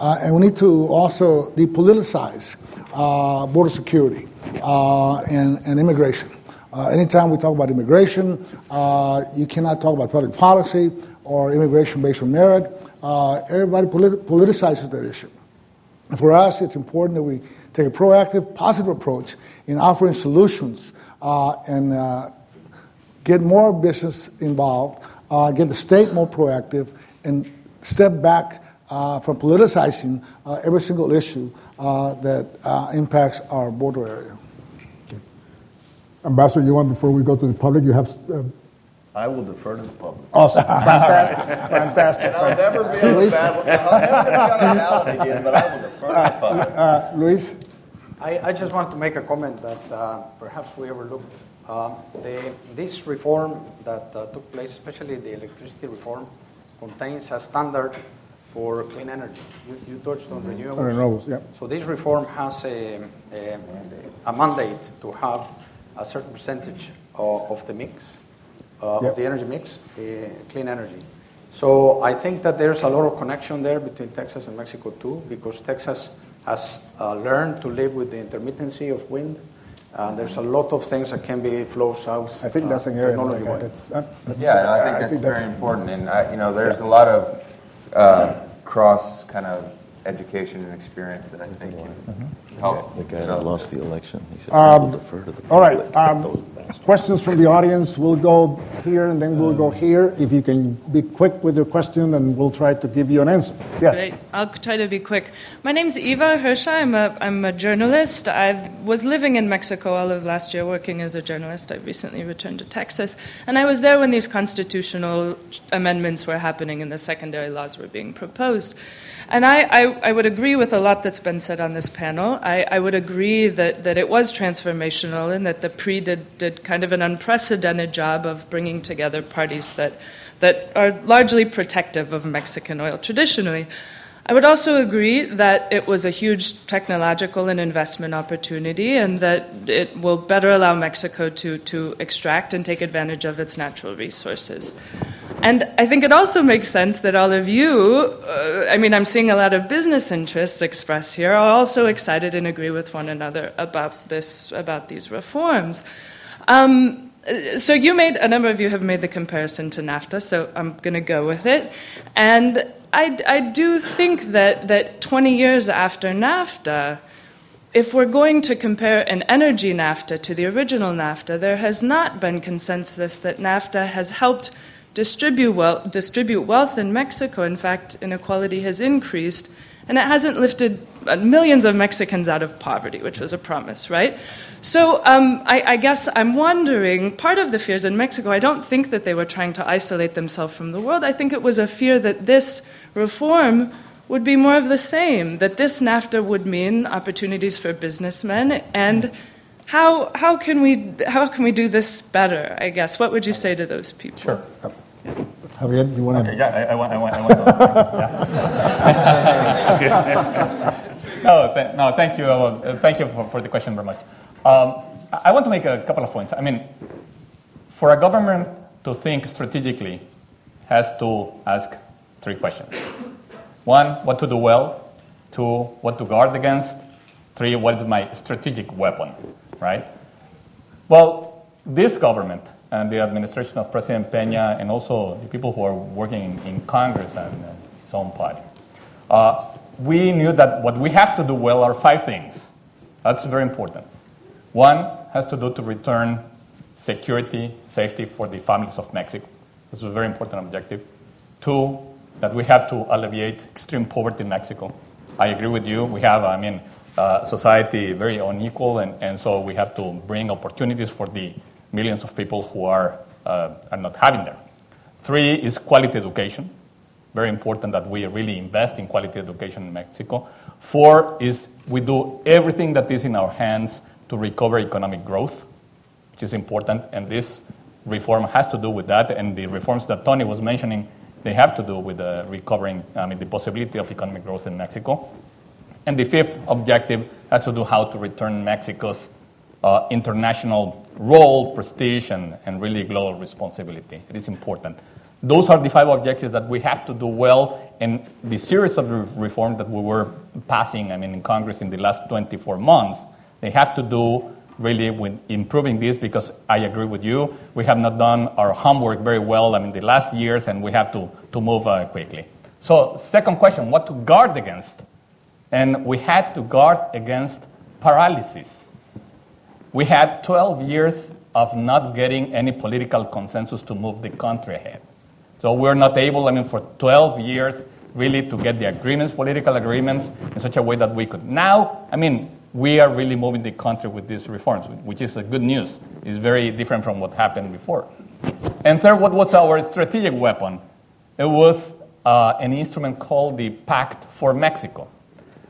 Uh, and we need to also depoliticize uh, border security uh, and, and, immigration. Uh, anytime we talk about immigration, you cannot talk about public policy or immigration based on merit. everybody politi- politicizes that issue. For us, it's important that we take a proactive, positive approach in offering solutions and uh, get more business involved, uh, get the state more proactive, and step back uh, from politicizing uh, every single issue uh, that impacts our border area. Okay. Ambassador, you want, before we go to the public, you have I will defer to the public. Awesome. Fantastic. Fantastic. And I'll never be on the ballot. I'll never be on the ballot again, but I will defer to the public. Uh, Luis? I, I, just want to make a comment that uh, perhaps we overlooked. Um, the, this reform that uh, took place, especially the electricity reform, contains a standard for clean energy. You, you touched on renewables. Renewables, yeah. So this reform has a, a, a mandate to have a certain percentage of, of the mix uh, yep. of the energy mix, uh, clean energy. So I think that there's a lot of connection there between Texas and Mexico too, because Texas has uh, learned to live with the intermittency of wind. And there's a lot of things that can be flow south. I think that's an area like that's, uh, that's, yeah, I think, I that's, think that's very important. And I, you know, there's yeah. a lot of uh, cross kind of education and experience that I think can mm-hmm. help. The guy that lost the election, he said, um, defer to the public. All right. Um, questions from the audience. We'll go here and then we'll go here. If you can be quick with your question, and we'll try to give you an answer. Yeah. I'll try to be quick. My name's Eva Hershaw. I'm a, I'm a journalist. I was living in Mexico all of last year working as a journalist. I recently returned to Texas. And I was there when these constitutional amendments were happening and the secondary laws were being proposed. And I, I, I, would agree with a lot that's been said on this panel. I, I, would agree that, that it was transformational and that the PRI did, did kind of an unprecedented job of bringing together parties that, that are largely protective of Mexican oil traditionally. I would also agree that it was a huge technological and investment opportunity and that it will better allow Mexico to, to extract and take advantage of its natural resources. And I think it also makes sense that all of you, uh, I mean, I'm seeing a lot of business interests expressed here, are also excited and agree with one another about this, about these reforms. Um, so you made a number of you have made the comparison to NAFTA, so I'm going to go with it. And I, I do think that that 20 years after NAFTA, if we're going to compare an energy NAFTA to the original NAFTA, there has not been consensus that NAFTA has helped distribute wealth, distribute wealth in Mexico. In fact, inequality has increased, and it hasn't lifted uh, millions of Mexicans out of poverty, which was a promise, right? So um, I, I, guess I'm wondering part of the fears in Mexico, I don't think that they were trying to isolate themselves from the world. I think it was a fear that this reform would be more of the same, that this NAFTA would mean opportunities for businessmen and how, how, can we, how can we do this better, I guess? What would you say to those people? Sure. Javier, you want to? Okay, yeah, I, I, want, I, want, I want to. no, th- no, thank you. Uh, thank you for, for, the question very much. Um, I want to make a couple of points. I mean, for a government to think strategically, has to ask three questions. One, what to do well. Two, what to guard against. Three, what is my strategic weapon, right? Well, this government and the administration of President Peña and also the people who are working in, Congress and his own party. Uh, we knew that what we have to do well are five things. That's very important. One has to do to return security, safety for the families of Mexico. This is a very important objective. Two, that we have to alleviate extreme poverty in Mexico. I agree with you. We have, I mean, uh, society very unequal, and, and so we have to bring opportunities for the millions of people who are, uh, are not having them. Three is quality education. Very important that we really invest in quality education in Mexico. Four is we do everything that is in our hands to recover economic growth, which is important, and this reform has to do with that. And the reforms that Tony was mentioning, they have to do with uh, recovering, I mean, the possibility of economic growth in Mexico. And the fifth objective has to do how to return Mexico's uh, international role, prestige, and, and really global responsibility. It is important. Those are the five objectives that we have to do well, and the series of reforms that we were passing, I mean, in Congress in the last 24 months, they have to do really with improving this because I agree with you. We have not done our homework very well, I mean, the last years, and we have to, to move uh, quickly. So, second question what to guard against? And we had to guard against paralysis. We had 12 years of not getting any political consensus to move the country ahead. So we're not able, I mean, for 12 years, really to get the agreements, political agreements, in such a way that we could. Now, I mean, we are really moving the country with these reforms, which is a good news. It's very different from what happened before. And third, what was our strategic weapon? It was uh, an instrument called the Pact for Mexico.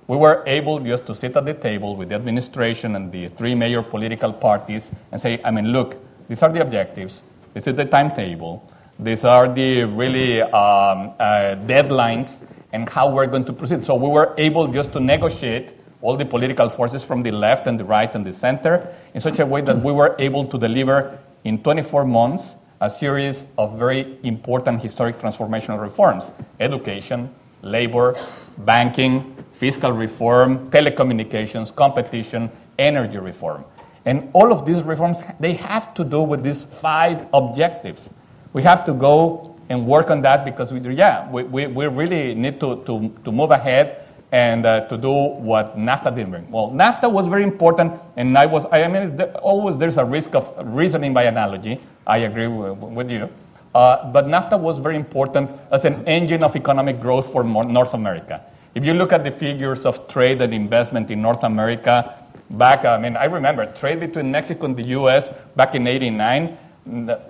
We were able just to sit at the table with the administration and the three major political parties and say, I mean, look, these are the objectives, this is the timetable, these are the really um, uh, deadlines, and how we're going to proceed. So we were able just to negotiate all the political forces from the left and the right and the center in such a way that we were able to deliver in 24 months a series of very important historic transformational reforms education, labor, banking, fiscal reform, telecommunications, competition, energy reform. And all of these reforms, they have to do with these five objectives. We have to go and work on that because we, yeah, we, we, we really need to, to, to move ahead and uh, to do what NAFTA didn't bring. Well, NAFTA was very important, and I was, I mean, always there's a risk of reasoning by analogy. I agree with, with you. Uh, but NAFTA was very important as an engine of economic growth for North America. If you look at the figures of trade and investment in North America, back, I mean, I remember trade between Mexico and the US back in 89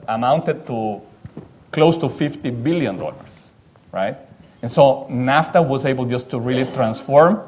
amounted to close to $50 billion, right? And so NAFTA was able just to really transform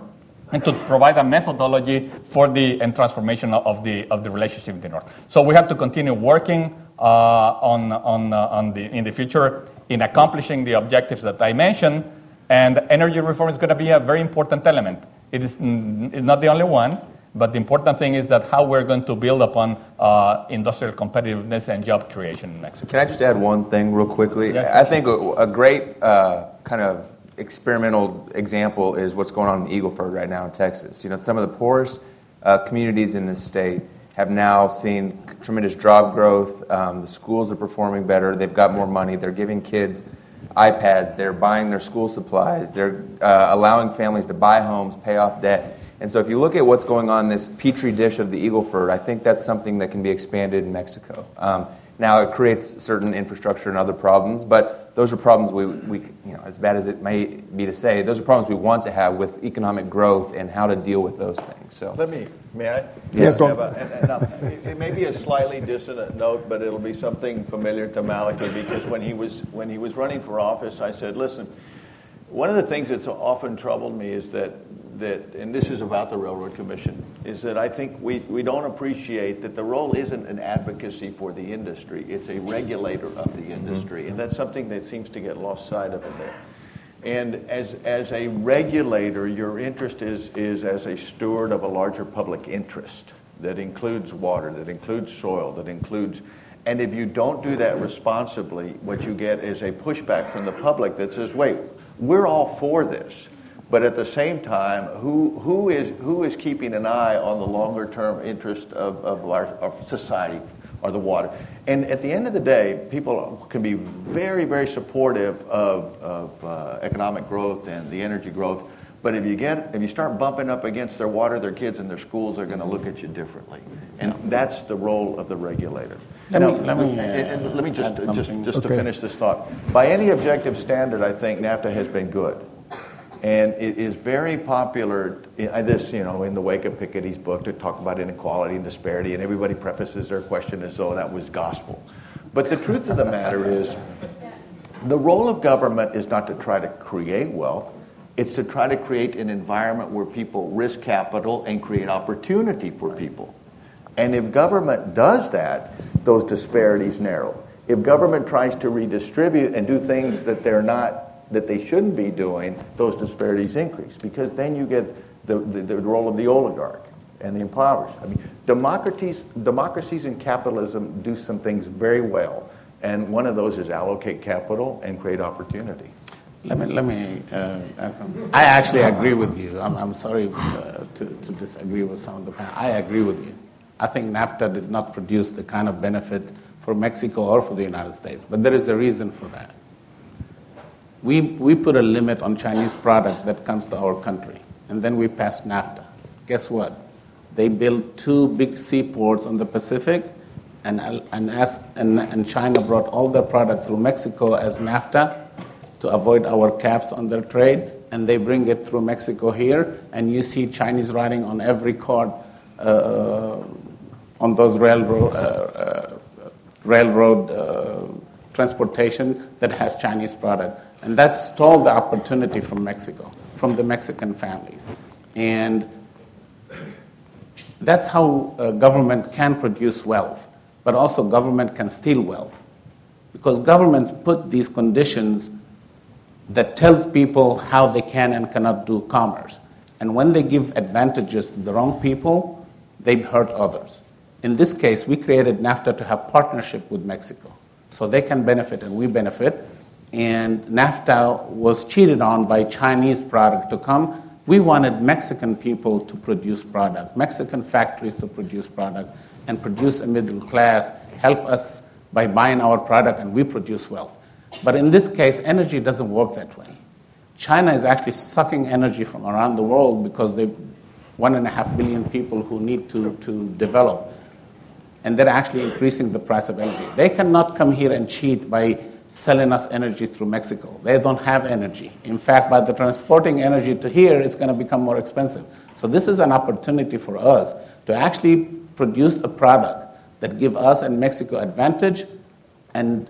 and to provide a methodology for the and transformation of the, of the relationship in the North. So we have to continue working uh, on, on, uh, on the, in the future in accomplishing the objectives that I mentioned. And energy reform is going to be a very important element. It is it's not the only one, but the important thing is that how we're going to build upon uh, industrial competitiveness and job creation in Mexico. Can I just add one thing real quickly? Yes, I think a, a great uh, kind of experimental example is what's going on in Eagle Ford right now in Texas. You know, some of the poorest uh, communities in this state have now seen tremendous job growth. Um, the schools are performing better. They've got more money. They're giving kids iPads. They're buying their school supplies. They're uh, allowing families to buy homes, pay off debt. And so, if you look at what's going on this petri dish of the Eagle Ford, I think that's something that can be expanded in Mexico. Um, now, it creates certain infrastructure and other problems, but those are problems we, we, you know, as bad as it may be to say, those are problems we want to have with economic growth and how to deal with those things. So let me, may I? Yes, yeah, um, it, it may be a slightly dissonant note, but it'll be something familiar to Malachi because when he was when he was running for office, I said, listen, one of the things that's often troubled me is that that, and this is about the Railroad Commission, is that I think we, we don't appreciate that the role isn't an advocacy for the industry, it's a regulator of the industry. Mm-hmm. And that's something that seems to get lost sight of in there. And as, as a regulator, your interest is, is as a steward of a larger public interest that includes water, that includes soil, that includes. And if you don't do that responsibly, what you get is a pushback from the public that says, wait, we're all for this. But at the same time, who, who, is, who is keeping an eye on the longer term interest of, of, our, of society or the water? And at the end of the day, people can be very, very supportive of, of uh, economic growth and the energy growth. But if you get, if you start bumping up against their water, their kids and their schools are going to look at you differently, and that's the role of the regulator. Let now, me, let me, uh, and, and let me just, just, just okay. to finish this thought. By any objective standard, I think NAFTA has been good. And it is very popular, uh, this, you know, in the wake of Piketty's book to talk about inequality and disparity, and everybody prefaces their question as though that was gospel. But the truth of the matter is, the role of government is not to try to create wealth, it's to try to create an environment where people risk capital and create opportunity for people. And if government does that, those disparities narrow. If government tries to redistribute and do things that they're not that they shouldn't be doing, those disparities increase because then you get the, the, the role of the oligarch and the impoverished. I mean, democracies, democracies and capitalism do some things very well, and one of those is allocate capital and create opportunity. Let me, let me uh, ask. I actually agree with you. I'm, I'm sorry uh, to, to disagree with some of the panel. I agree with you. I think NAFTA did not produce the kind of benefit for Mexico or for the United States, but there is a reason for that we, we put a limit on Chinese product that comes to our country. And then we passed NAFTA. Guess what? They built two big seaports on the Pacific, and, and, as, and, and China brought all their product through Mexico as NAFTA to avoid our caps on their trade, and they bring it through Mexico here, and you see Chinese writing on every card uh, on those railroad, uh, uh, railroad uh, transportation that has Chinese product. And that stole the opportunity from Mexico, from the Mexican families. And that's how uh, government can produce wealth, but also government can steal wealth. Because governments put these conditions that tells people how they can and cannot do commerce. And when they give advantages to the wrong people, they hurt others. In this case, we created NAFTA to have partnership with Mexico. So they can benefit and we benefit. And NAFTA was cheated on by Chinese product to come. We wanted Mexican people to produce product, Mexican factories to produce product, and produce a middle class, help us by buying our product, and we produce wealth. But in this case, energy doesn't work that way. China is actually sucking energy from around the world because they one and a half billion people who need to, to develop. And they're actually increasing the price of energy. They cannot come here and cheat by selling us energy through Mexico. They don't have energy. In fact, by the transporting energy to here, it's going to become more expensive. So this is an opportunity for us to actually produce a product that give us and Mexico advantage and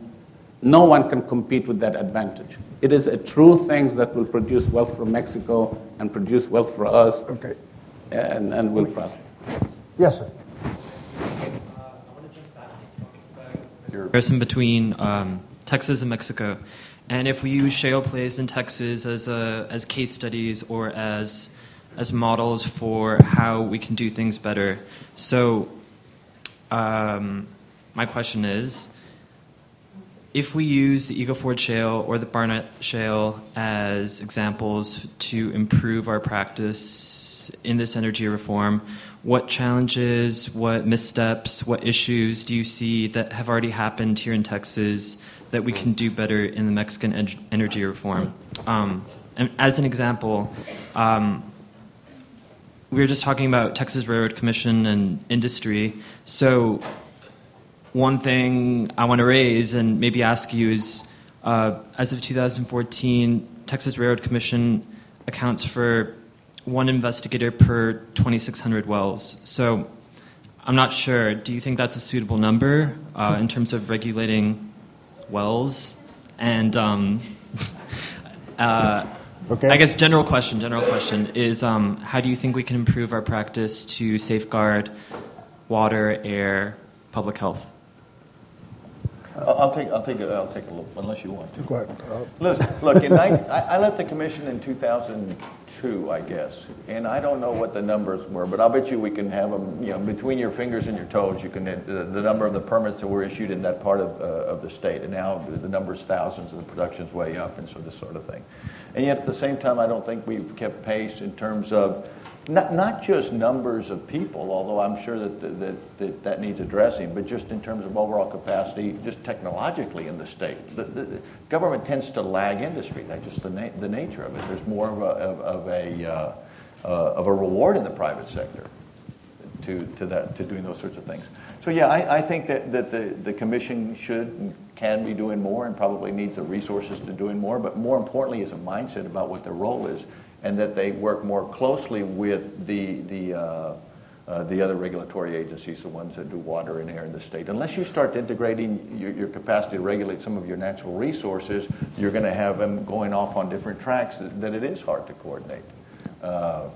no one can compete with that advantage. It is a true thing that will produce wealth for Mexico and produce wealth for us. Okay. And, and will prosper. Yes, sir. Comparison between um, Texas and Mexico, and if we use shale plays in Texas as a, as case studies or as as models for how we can do things better. So, um, my question is if we use the Eagle Ford Shale or the Barnett Shale as examples to improve our practice in this energy reform, what challenges, what missteps, what issues do you see that have already happened here in Texas that we can do better in the Mexican en- energy reform? Um, and as an example, um, we were just talking about Texas Railroad Commission and industry. So one thing I want to raise and maybe ask you is uh, as of 2014, Texas Railroad Commission accounts for one investigator per 2,600 wells. So I'm not sure. Do you think that's a suitable number uh, in terms of regulating wells? And um, uh, okay. I guess general question, general question is um, how do you think we can improve our practice to safeguard water, air, public health? I'll take, I'll take, a, I'll take a look, unless you want to. Go ahead. Uh, Look, look in I, I left the commission in 2002, I guess, and I don't know what the numbers were, but I'll bet you we can have them, you know, between your fingers and your toes, you can, the, the number of the permits that were issued in that part of, uh, of the state, and now the number's thousands and the production's way up, and so this sort of thing. And yet at the same time, I don't think we've kept pace in terms of not, not just numbers of people, although I'm sure that, that, that, that needs addressing, but just in terms of overall capacity, just technologically in the state. The, the, the government tends to lag industry. That's just the, na- the nature of it. There's more of a, of, of a, uh, uh, of a reward in the private sector to, to, that, to doing those sorts of things. So yeah, I, I think that, that the, the commission should and can be doing more and probably needs the resources to doing more, but more importantly is a mindset about what their role is and that they work more closely with the, the, uh, uh, the other regulatory agencies, the ones that do water and air in the state. Unless you start integrating your, your capacity to regulate some of your natural resources, you're going to have them going off on different tracks that, that it is hard to coordinate. Uh,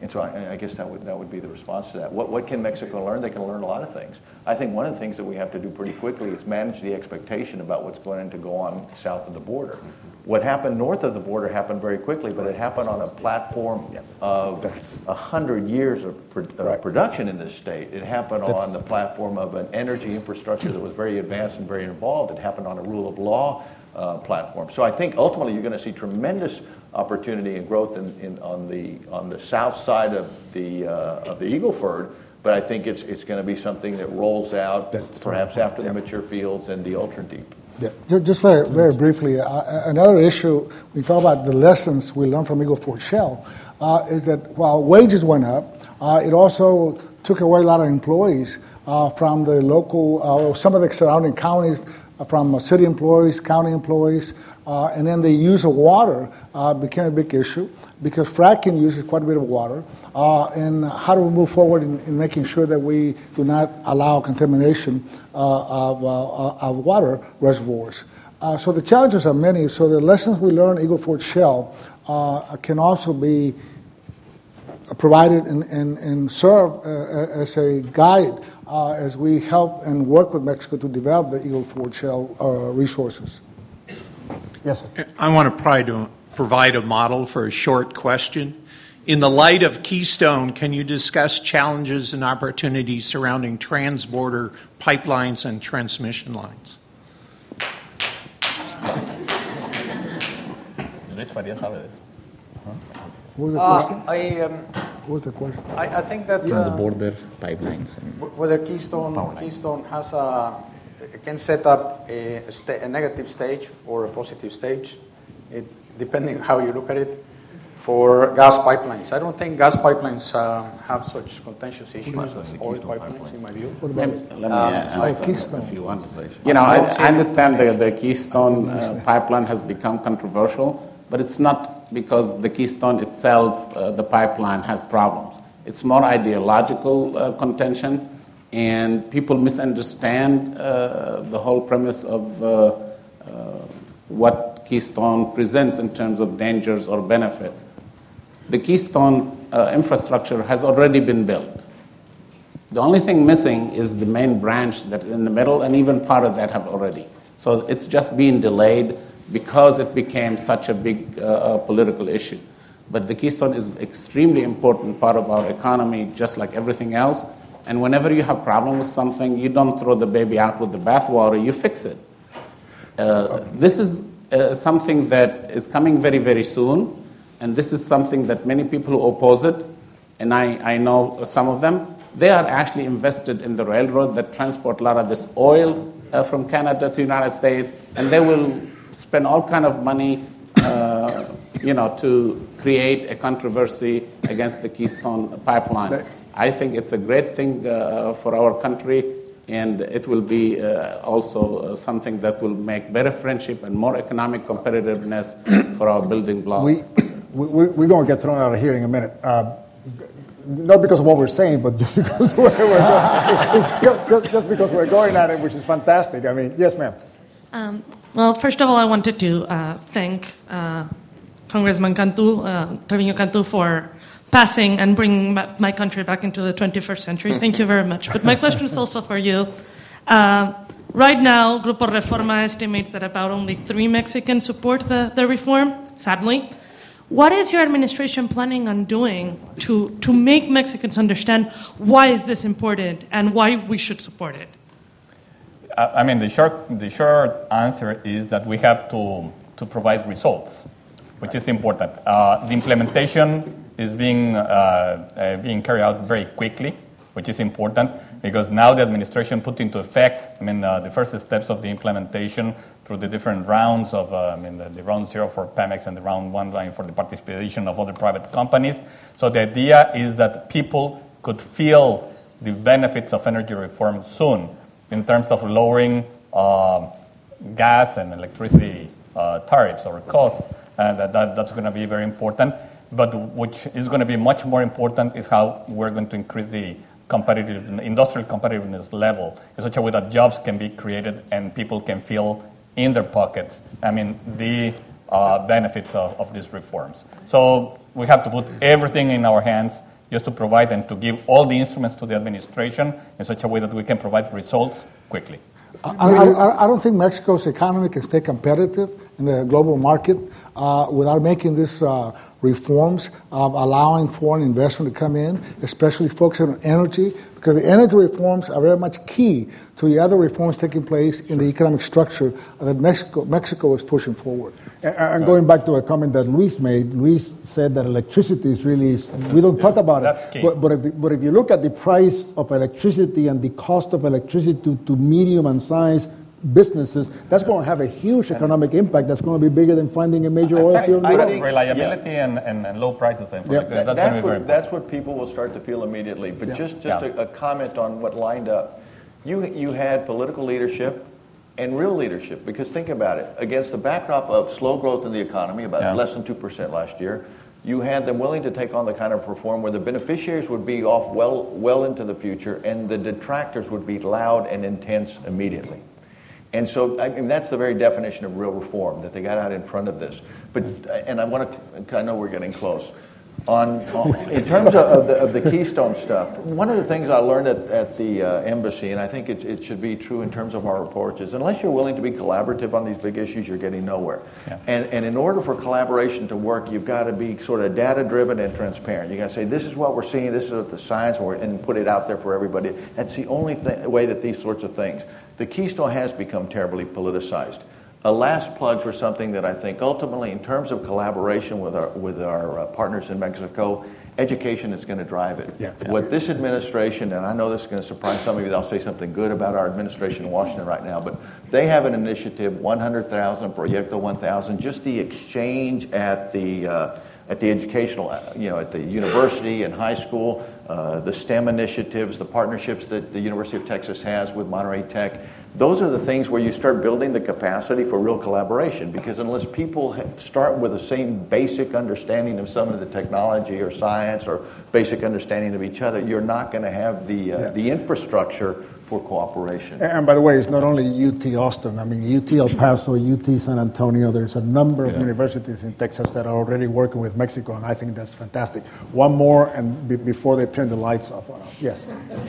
and so I, I, guess that would, that would be the response to that. What, what can Mexico learn? They can learn a lot of things. I think one of the things that we have to do pretty quickly is manage the expectation about what's going to go on south of the border. What happened north of the border happened very quickly, but it happened on a platform of a hundred years of, pro- right. production in this state. It happened That's on the platform of an energy infrastructure that was very advanced and very involved. It happened on a rule of law uh, platform. So I think ultimately you're going to see tremendous opportunity and growth in, in, on the on the south side of the uh, of the Eagle Ford. But I think it's it's going to be something that rolls out That's perhaps right. after the mature fields and the ultra deep. Yeah. Just very, very briefly, uh, another issue, we talk about the lessons we learned from Eagle Ford Shale. uh, is that while wages went up, uh, it also took away a lot of employees uh, from the local, uh, some of the surrounding counties, uh, from city employees, county employees, uh, and then the use of water became a big issue because fracking uses quite a bit of water. and how do we move forward in, in, making sure that we do not allow contamination of, of water reservoirs? so the challenges are many. So the lessons we learn Eagle Ford Shale can also be provided and, and, and serve uh, as a guide uh, as we help and work with Mexico to develop the Eagle Ford Shale uh, resources. Yes, sir. I want to pry to provide a model for a short question. In the light of Keystone, can you discuss challenges and opportunities surrounding transborder pipelines and transmission lines? Luis Faria sabe de eso. What was the uh, question? I, um, what was the question? I, I think that uh, the border pipelines. whether Keystone Keystone has a can set up a, a, negative stage or a positive stage, it, depending how you look at it. For gas pipelines, I don't think gas pipelines uh, have such contentious issues as oil pipelines, in my view. What about, let me, uh, Keystone. If you want, you know, I, I understand the, the Keystone uh, pipeline has become controversial, but it's not because the Keystone itself, uh, the pipeline, has problems. It's more ideological uh, contention, and people misunderstand uh, the whole premise of uh, uh, what Keystone presents in terms of dangers or benefit. The Keystone uh, infrastructure has already been built. The only thing missing is the main branch that's in the middle, and even part of that have already. So it's just being delayed because it became such a big uh, uh, political issue. But the Keystone is extremely important part of our economy, just like everything else. And whenever you have problem with something, you don't throw the baby out with the bathwater, you fix it. Uh, this is uh, something that is coming very, very soon. And this is something that many people who oppose it, and I, I know some of them, they are actually invested in the railroad that transport a lot of this oil uh, from Canada to the United States, and they will spend all kind of money, uh, you know, to create a controversy against the Keystone pipeline. I think it's a great thing uh, for our country, and it will be uh, also uh, something that will make better friendship and more economic competitiveness for our building blocks. We, we, we're going to get thrown out of here in a minute. Uh, not because of what we're saying, but just because we're, we're going, just, just, because we're going at it, which is fantastic. I mean, yes, ma'am. Um, well, first of all, I wanted to uh, thank uh, Congressman Cantu, uh, Trevino Cantu, for passing and bringing my country back into the 21st century. Thank you very much. But my question is also for you. Uh, right now, Grupo Reforma estimates that about only three Mexicans support the, the reform, sadly. What is your administration planning on doing to, to make Mexicans understand why is this important and why we should support it? I mean, the short, the short answer is that we have to, to provide results, which is important. Uh, the implementation is being, uh, uh, being carried out very quickly, which is important because now the administration put into effect, I mean, uh, the first steps of the implementation through the different rounds of, uh, I mean, the, the, round zero for Pemex and the round one line for the participation of other private companies. So the idea is that people could feel the benefits of energy reform soon in terms of lowering uh, gas and electricity uh, tariffs or costs. And that, that, that's going to be very important. But which is going to be much more important is how we're going to increase the competitive, industrial competitiveness level in such a way that jobs can be created and people can feel in their pockets, I mean, the uh, benefits of, of these reforms. So we have to put everything in our hands just to provide and to give all the instruments to the administration in such a way that we can provide results quickly. I, I, I don't think Mexico's economy can stay competitive in the global market uh, without making this. uh, reforms of allowing foreign investment to come in, especially focusing on energy, because the energy reforms are very much key to the other reforms taking place in the economic structure that Mexico, Mexico is pushing forward. And, and going back to a comment that Luis made, Luis said that electricity is really, we don't talk about it, but, but, if, but if you look at the price of electricity and the cost of electricity to, to medium and size businesses, that's going to have a huge economic impact. That's going to be bigger than finding a major oil field. I below. think- reliability and, and, and low prices. And for Yeah. That- that's, that's, going to be very what, that's what people will start to feel immediately. But Yeah. just, just Yeah. a, a comment on what lined up. You, you had political leadership and real leadership. Because think about it. Against the backdrop of slow growth in the economy, about Yeah. less than 2% last year, you had them willing to take on the kind of reform where the beneficiaries would be off well, well into the future and the detractors would be loud and intense immediately. And so, I mean, that's the very definition of real reform that they got out in front of this. But, and I want to, I know we're getting close. On, on in terms of, of, the, of the Keystone stuff, one of the things I learned at, at the uh, embassy, and I think it, it should be true in terms of our reports, is unless you're willing to be collaborative on these big issues, you're getting nowhere. Yeah. And, and in order for collaboration to work, you've got to be sort of data driven and transparent. You've got to say, this is what we're seeing, this is what the science, and, and put it out there for everybody. That's the only th- way that these sorts of things. The Keystone has become terribly politicized. A last plug for something that I think ultimately, in terms of collaboration with our, with our uh, partners in Mexico, education is going to drive it. Yeah. What this administration, and I know this is going to surprise some of you, I'll say something good about our administration in Washington right now, but they have an initiative, 100,000, Proyecto 1000, just the exchange at the, uh, at the educational, uh, you know, at the university and high school, uh, the STEM initiatives, the partnerships that the University of Texas has with Monterrey Tech. Those are the things where you start building the capacity for real collaboration because unless people start with the same basic understanding of some of the technology or science or basic understanding of each other, you're not going to have the, uh, Yeah. the infrastructure for cooperation. And and by the way, it's not only UT Austin. I mean, UT El Paso, UT San Antonio. There's a number of universities in Texas that are already working with Mexico, and I think that's fantastic. One more, and be, before they turn the lights off on us. Yes.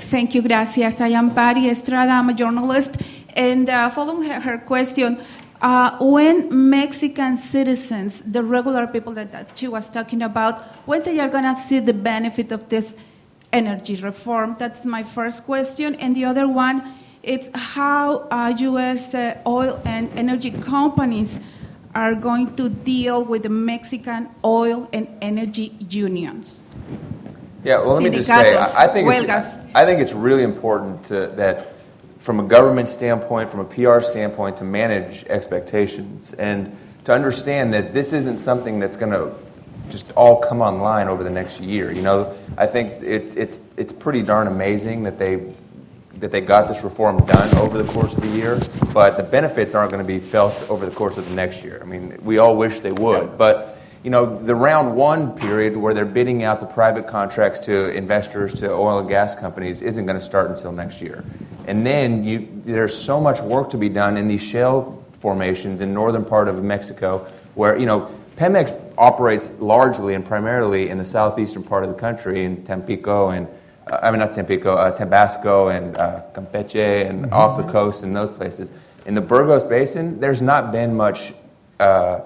Thank you, gracias. I am Patty Estrada, I'm a journalist. And uh, following her, her question, uh, when Mexican citizens, the regular people that, that she was talking about, when they are going to see the benefit of this energy reform? That's my first question. And the other one, it's how uh, U.S. Uh, oil and energy companies are going to deal with the Mexican oil and energy unions. Yeah, well, let me just say, I I think huelgas. it's, I think it's really important to, that, from a government standpoint, from a PR standpoint, to manage expectations and to understand that this isn't something that's going to just all come online over the next year. You know, I think it's it's it's pretty darn amazing that they that they got this reform done over the course of the year, but the benefits aren't going to be felt over the course of the next year. I mean, we all wish they would, but you know, the round one period where they're bidding out the private contracts to investors, to oil and gas companies, isn't going to start until next year. And then you, there's so much work to be done in these shale formations in northern part of Mexico, where you know Pemex operates largely and primarily in the southeastern part of the country, in Tampico and uh, I mean not Tampico, uh, Tabasco and uh, Campeche and off the coast and those places. In the Burgos Basin, there's not been much. Uh,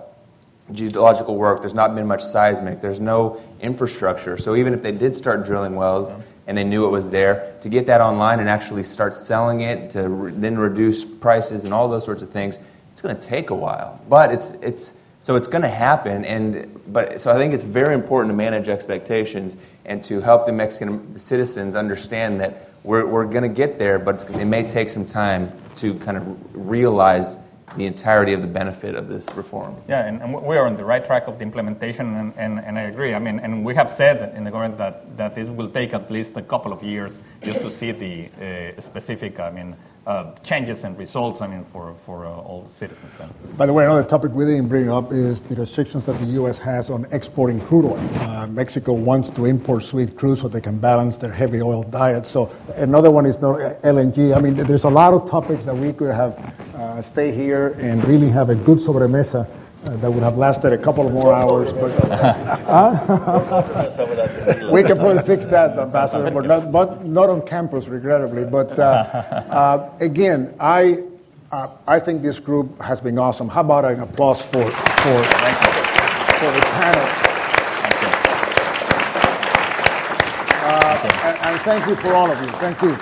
geological work. There's not been much seismic. There's no infrastructure. So even if they did start drilling wells and they knew it was there, to get that online and actually start selling it, to re- then reduce prices and all those sorts of things, it's going to take a while. But it's it's so it's going to happen. And but so I think it's very important to manage expectations and to help the Mexican citizens understand that we're we're going to get there, but it may take some time to kind of realize the entirety of the benefit of this reform. Yeah, and, and we are on the right track of the implementation, and, and, and I agree. I mean, and we have said in the government that, that this will take at least a couple of years just to see the uh, specific, I mean, uh, changes and results, I mean, for, for uh, all citizens. And, By the way, another topic we didn't bring up is the restrictions that the U.S. has on exporting crude oil. Uh, Mexico wants to import sweet crude so they can balance their heavy oil diet. So another one is not LNG. I mean, there's a lot of topics that we could have uh, stay here and really have a good sobremesa uh, that would have lasted a couple of more hours. But we can probably fix that, Ambassador, but not, but not on campus, regrettably. But uh, uh, again, I, uh, I think this group has been awesome. How about an applause for, for, for the panel? Uh, and, and thank you for all of you. Thank you.